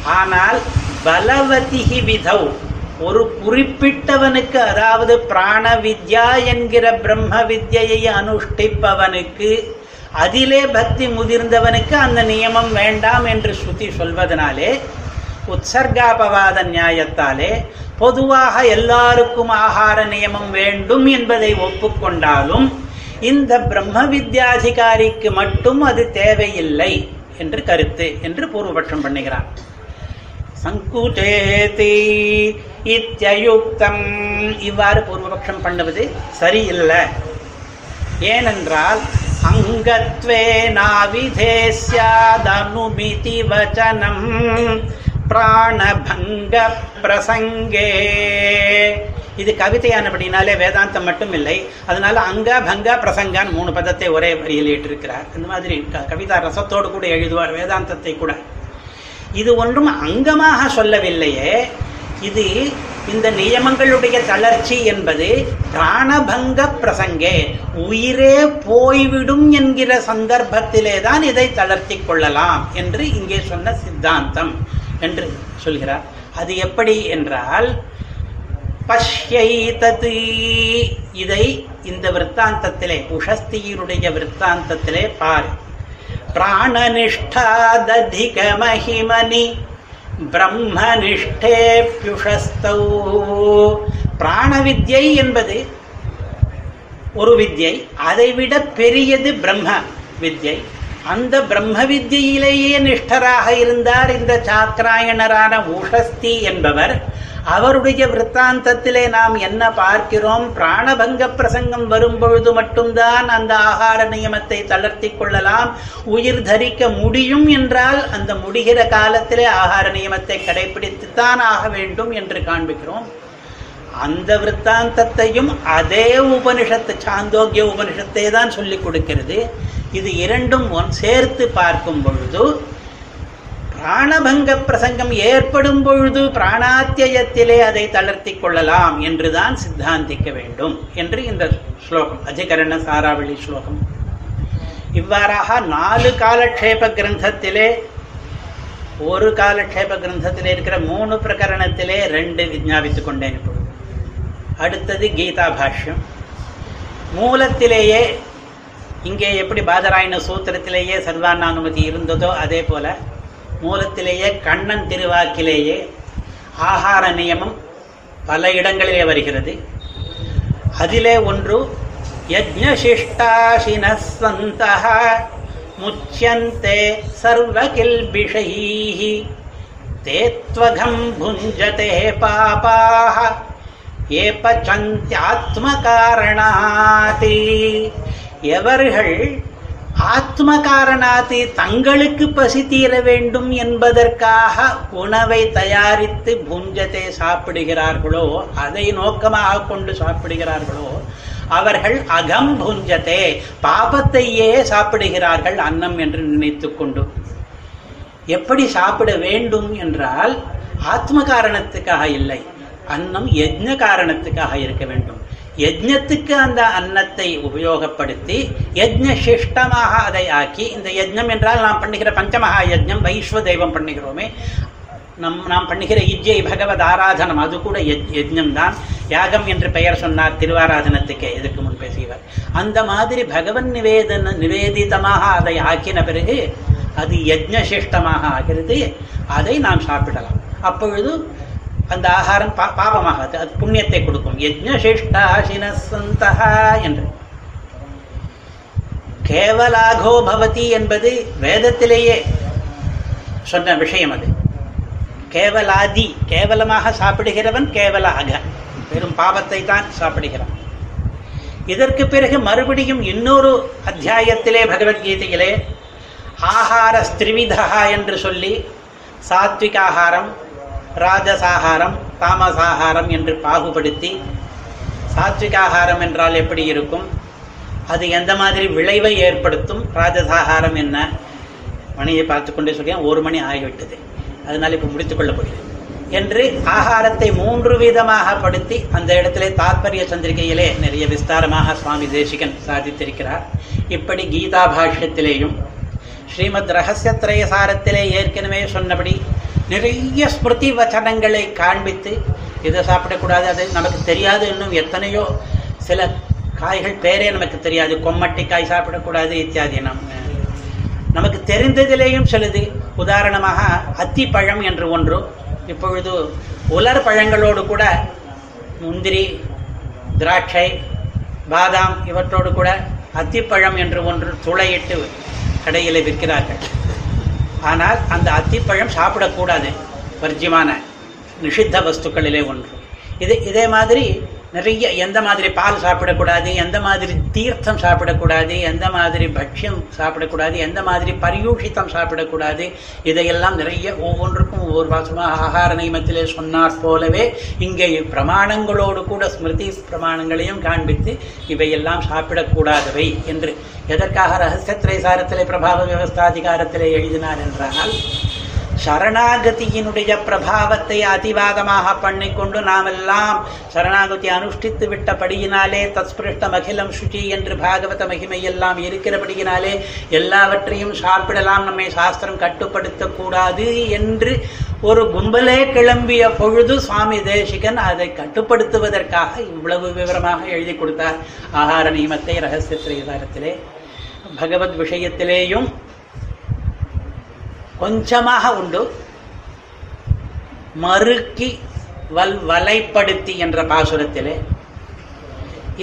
ஆனால் பலவதிகி விதவ் ஒரு குறிப்பிட்டவனுக்கு அதாவது பிராண வித்யா என்கிற பிரம்ம வித்யை அனுஷ்டிப்பவனுக்கு அதிலே பக்தி முதிர்ந்தவனுக்கு அந்த நியமம் வேண்டாம் என்று ஸ்ருதி சொல்வதனாலே உற்சர்காபவாத நியாயத்தாலே பொதுவாக எல்லாருக்கும் ஆகார நியமம் வேண்டும் என்பதை ஒப்புக்கொண்டாலும் இந்த பிரம்ம வித்யாதிகாரிக்கு மட்டும் அது தேவையில்லை என்று கருத்து என்று பூர்வபட்சம் பண்ணுகிறார். சங்குச்சேதி இத்தியுக்தம் இவ்வாறு பூர்வபட்சம் பண்ணுவது சரியில்லை. ஏனென்றால் அங்கத்வே நாவிதேஸ்யாதனுமிதி வச்சனம். பிராணபங்க பிரசங்கே இது கவிதையானபடினாலே வேதாந்தம் மட்டும் இல்லை அதனால அங்க பங்க பிரசங்கான்னு மூணு பதத்தை ஒரே வரியில் இருக்கிறார் இந்த மாதிரி கவிதா ரசத்தோடு கூட எழுதுவார் வேதாந்தத்தை கூட. இது ஒன்றும் அங்கமாக சொல்லவில்லையே. இது இந்த நியமங்களுடைய தளர்ச்சி என்பது பிராணபங்க பிரசங்கே உயிரே போய்விடும் என்கிற சந்தர்ப்பத்திலே தான் இதை தளர்த்தி கொள்ளலாம் என்று இங்கே சொன்ன சித்தாந்தம். என்று சொல்கிறார். அது எப்படி என்றால் பஷ்யைதது இதை இந்த விற்த்தாந்தத்திலே உஷஸ்தியினுடைய விற்த்தாந்தத்திலே பார். பிராணனிஷ்டாததிக மகிமனி பிராண பிராணவித்யை என்பது ஒரு வித்யை அதைவிட பெரியது பிரம்ம வித்யை. அந்த பிரம்ம வித்தியிலேயே நிஷ்டராக இருந்தார் இந்த சாத்ராயணரான உஷஸ்தி என்பவர். அவருடைய விற்த்தாந்தத்திலே நாம் என்ன பார்க்கிறோம்? பிராணபங்க பிரசங்கம் வரும்பொழுது மட்டும்தான் அந்த ஆகார நியமத்தை தளர்த்தி கொள்ளலாம். உயிர் தரிக்க முடியும் என்றால் அந்த முடிகிற காலத்திலே ஆகார நியமத்தை கடைபிடித்துத்தான் ஆக வேண்டும் என்று காண்பிக்கிறோம். அந்த விற்த்தாந்தத்தையும் அதே உபனிஷத்து சாந்தோக்கிய உபனிஷத்தை தான் சொல்லிக் கொடுக்கிறது. இது இரண்டும் ஒன் சேர்த்து பார்க்கும் பொழுது பிராணபங்க பிரசங்கம் ஏற்படும் பொழுது பிராணாத்தியத்திலே அதை தளர்த்தி கொள்ளலாம் என்றுதான் சித்தாந்திக்க வேண்டும் என்று இந்த ஸ்லோகம் அஜகரண சாராவளி ஸ்லோகம். இவ்வாறாக நாலு காலக்ஷேப கிரந்தத்திலே ஒரு காலக்ஷேப கிரந்தத்திலே இருக்கிற மூணு பிரகரணத்திலே ரெண்டு விஞ்ஞாபித்துக் கொண்டேன் இப்பொழுது. அடுத்தது கீதா பாஷ்யம். மூலத்திலேயே இங்கே எப்படி பாதராயண சூத்திரத்திலேயே சர்வானானுமதி இருந்ததோ அதே போல மூலத்திலேயே கண்ணன் திருவாக்கிலேயே ஆகார நியமம் பல இடங்களிலே வருகிறது. அதிலே ஒன்று யஜ்ஞசிஷ்டாசினசந்தः முச்சியந்தே சர்வகில்பிஷைः தேத்வகம் புஞ்சதே பாபாः ஏ பச்சந்தியாத்மகாரணாதி எவர்கள் ஆத்ம காரணாதி தங்களுக்கு பசி தீர வேண்டும் என்பதற்காக உணவை தயாரித்து புஞ்சத்தை சாப்பிடுகிறார்களோ அதை நோக்கமாக கொண்டு சாப்பிடுகிறார்களோ அவர்கள் அகம் புஞ்சத்தே பாபத்தையே சாப்பிடுகிறார்கள் அன்னம் என்று நினைத்து கொண்டு. எப்படி சாப்பிட வேண்டும் என்றால் ஆத்ம காரணத்துக்காக இல்லை அன்னம் யஜ்ன காரணத்துக்காக இருக்க வேண்டும். யஜ்ஞத்துக்கு அந்த அன்னத்தை உபயோகப்படுத்தி யஜ்ஞ சிஷ்டமாக அதை ஆக்கி இந்த யஜ்ஞம் என்றால் நாம் பண்ணுகிற பஞ்சமகா யஜ்ஞம் வைஸ்வ தெய்வம் பண்ணுகிறோமே. நம் நாம் பண்ணுகிற இஜ்ஜை பகவத் ஆராதனம் அது கூட யஜ்ஞம் தான். யாகம் என்று பெயர் சொன்னார் திருவாராதனத்துக்கே இதுக்கு முன் பேசியவர். அந்த மாதிரி பகவன் நிவேதன நிவேதிதமாக அதை ஆக்கின பிறகு அது யஜ்ஞசிஷ்டமாக ஆகிறது. அதை நாம் சாப்பிடலாம். அப்பொழுது அந்த ஆகாரம் பா பாபமாகாது அது புண்ணியத்தை கொடுக்கும். யஜ்ஞசிஷ்டாசின சந்தः என்று. கேவலாகோ பவதி என்பது வேதத்திலேயே சொன்ன விஷயம் அது. கேவலாதி கேவலமாக சாப்பிடுகிறவன் கேவலாக. பெரும் பாவத்தை தான் சாப்பிடுகிறான். இதற்கு பிறகு மறுபடியும் இன்னொரு அத்தியாயத்திலே பகவத்கீதையிலே ஆகார ஸ்திரிவிதா என்று சொல்லி சாத்விக ஆகாரம் ராஜசாகாரம் தாமசாகாரம் என்று பாகுபடுத்தி சாத்விகாகாரம் என்றால் எப்படி இருக்கும்? அது எந்த மாதிரி விளைவை ஏற்படுத்தும்? ராஜசாகாரம் என்ன? மணியை பார்த்து கொண்டே சொல்லி ஒரு மணி ஆகிவிட்டது. அதனால் இப்போ முடித்துக்கொள்ளப் போகிறேன். என்று ஆகாரத்தை மூன்று விதமாக படுத்தி அந்த இடத்திலே தாத்பரிய சந்திரிகையிலே நிறைய விஸ்தாரமாக சுவாமி தேசிகன் சாதித்திருக்கிறார். இப்படி கீதா பாஷ்யத்திலேயும் ஸ்ரீமத் ரகசியத்திரய சாரத்திலே ஏற்கனவே சொன்னபடி நிறைய ஸ்மிருதி வச்சனங்களை காண்பித்து இதை சாப்பிடக்கூடாது அது நமக்கு தெரியாது இன்னும் எத்தனையோ சில காய்கள் பேரே நமக்கு தெரியாது. கொம்மட்டி காய் சாப்பிடக்கூடாது இத்தியாதி நம்ம நமக்கு தெரிந்ததிலேயும் சிலது. உதாரணமாக அத்தி பழம் என்று ஒன்று. இப்பொழுது உலர் பழங்களோடு கூட முந்திரி திராட்சை பாதாம் இவற்றோடு கூட அத்திப்பழம் என்று ஒன்று துளையிட்டு கடையில் விற்கிறார்கள். ஆனால் அந்த அத்திப்பழம் சாப்பிடக்கூடாது. வர்ஜியமான நிஷித்த வஸ்துக்களிலே ஒன்று. இது இதே மாதிரி நிறைய எந்த மாதிரி பால் சாப்பிடக்கூடாது எந்த மாதிரி தீர்த்தம் சாப்பிடக்கூடாது எந்த மாதிரி பட்சியம் சாப்பிடக்கூடாது எந்த மாதிரி பரியூஷித்தம் சாப்பிடக்கூடாது இதையெல்லாம் நிறைய ஒவ்வொன்றுக்கும் ஒவ்வொரு வாசமாக ஆகார நியமத்திலே சொன்னார் போலவே இங்கே பிரமாணங்களோடு கூட ஸ்மிருதி பிரமாணங்களையும் காண்பித்து இவையெல்லாம் சாப்பிடக்கூடாதவை என்று எதற்காக ரகசியத்திரை சாரத்திலே பிரபாவ விவஸ்தாதிகாரத்திலே எழுதினார் என்றால் சரணாகதியினுடைய பிரபாவத்தை அதிவாதமாக பண்ணிக்கொண்டு நாமெல்லாம் சரணாகதி அனுஷ்டித்து விட்டபடியினாலே தத்ஸ்பிருஷ்டம் அகிலம் சுச்சி என்று பாகவத மகிமையெல்லாம் இருக்கிறபடியினாலே எல்லாவற்றையும் சாப்பிடலாம் நம்மை சாஸ்திரம் கட்டுப்படுத்தக்கூடாது என்று ஒரு கும்பலே கிளம்பிய பொழுது சுவாமி தேசிகன் அதை கட்டுப்படுத்துவதற்காக இவ்வளவு விவரமாக எழுதி கொடுத்தார். ஆகார நியமத்தை ரகசிய திரைதாரத்திலே பகவத் விஷயத்திலேயும் கொஞ்சமாக உண்டு. மறுக்கி வல் வலைப்படுத்தி என்ற பாசுரத்திலே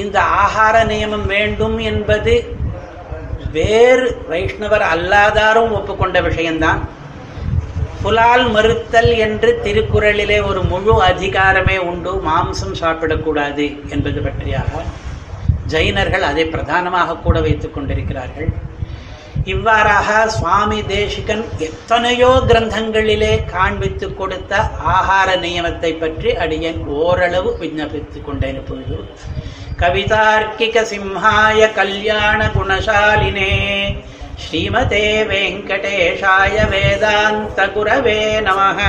இந்த ஆகார நியமம் வேண்டும் என்பது வேறு வைஷ்ணவர் அல்லாதாரும் ஒப்புக்கொண்ட விஷயம்தான் புலால் மறுத்தல் என்று திருக்குறளிலே ஒரு முழு அதிகாரமே உண்டு. மாம்சம் சாப்பிடக்கூடாது என்பது பற்றியாக ஜைனர்கள் அதை பிரதானமாக கூட வைத்துக் கொண்டிருக்கிறார்கள். இவ்வாறாக சுவாமி தேசிகன் எத்தனையோ கிரந்தங்களிலே காண்பித்து கொடுத்த ஆகார நியமத்தை பற்றி அடியன் ஓரளவு விண்ணப்பித்துக் கொண்டிருப்பது கவிதார்க்கிக சிம்ஹாய கல்யாண குணசாலினே ஸ்ரீமதே வெங்கடேஷாய வேதாந்த குரவே நமக.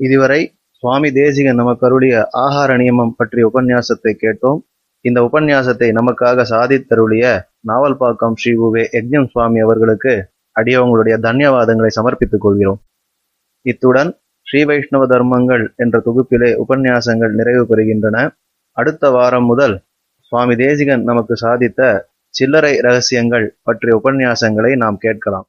இதுவரை சுவாமி தேசிகன் நமக்கு அருளிய ஆகார நியமம் பற்றிய உபன்யாசத்தை கேட்டோம். இந்த உபன்யாசத்தை நமக்காக சாதித்தருளிய நாவல்பாக்கம் ஸ்ரீ உவே யக்ஞம் சுவாமி அவர்களுக்கு அடியவங்களுடைய தன்யவாதங்களை சமர்ப்பித்துக் கொள்கிறோம். இத்துடன் ஸ்ரீ வைஷ்ணவ தர்மங்கள் என்ற தொகுப்பிலே உபன்யாசங்கள் நிறைவு பெறுகின்றன. அடுத்த வாரம் முதல் சுவாமி தேசிகன் நமக்கு சாதித்த சில்லறை ரகசியங்கள் பற்றிய உபன்யாசங்களை நாம் கேட்கலாம்.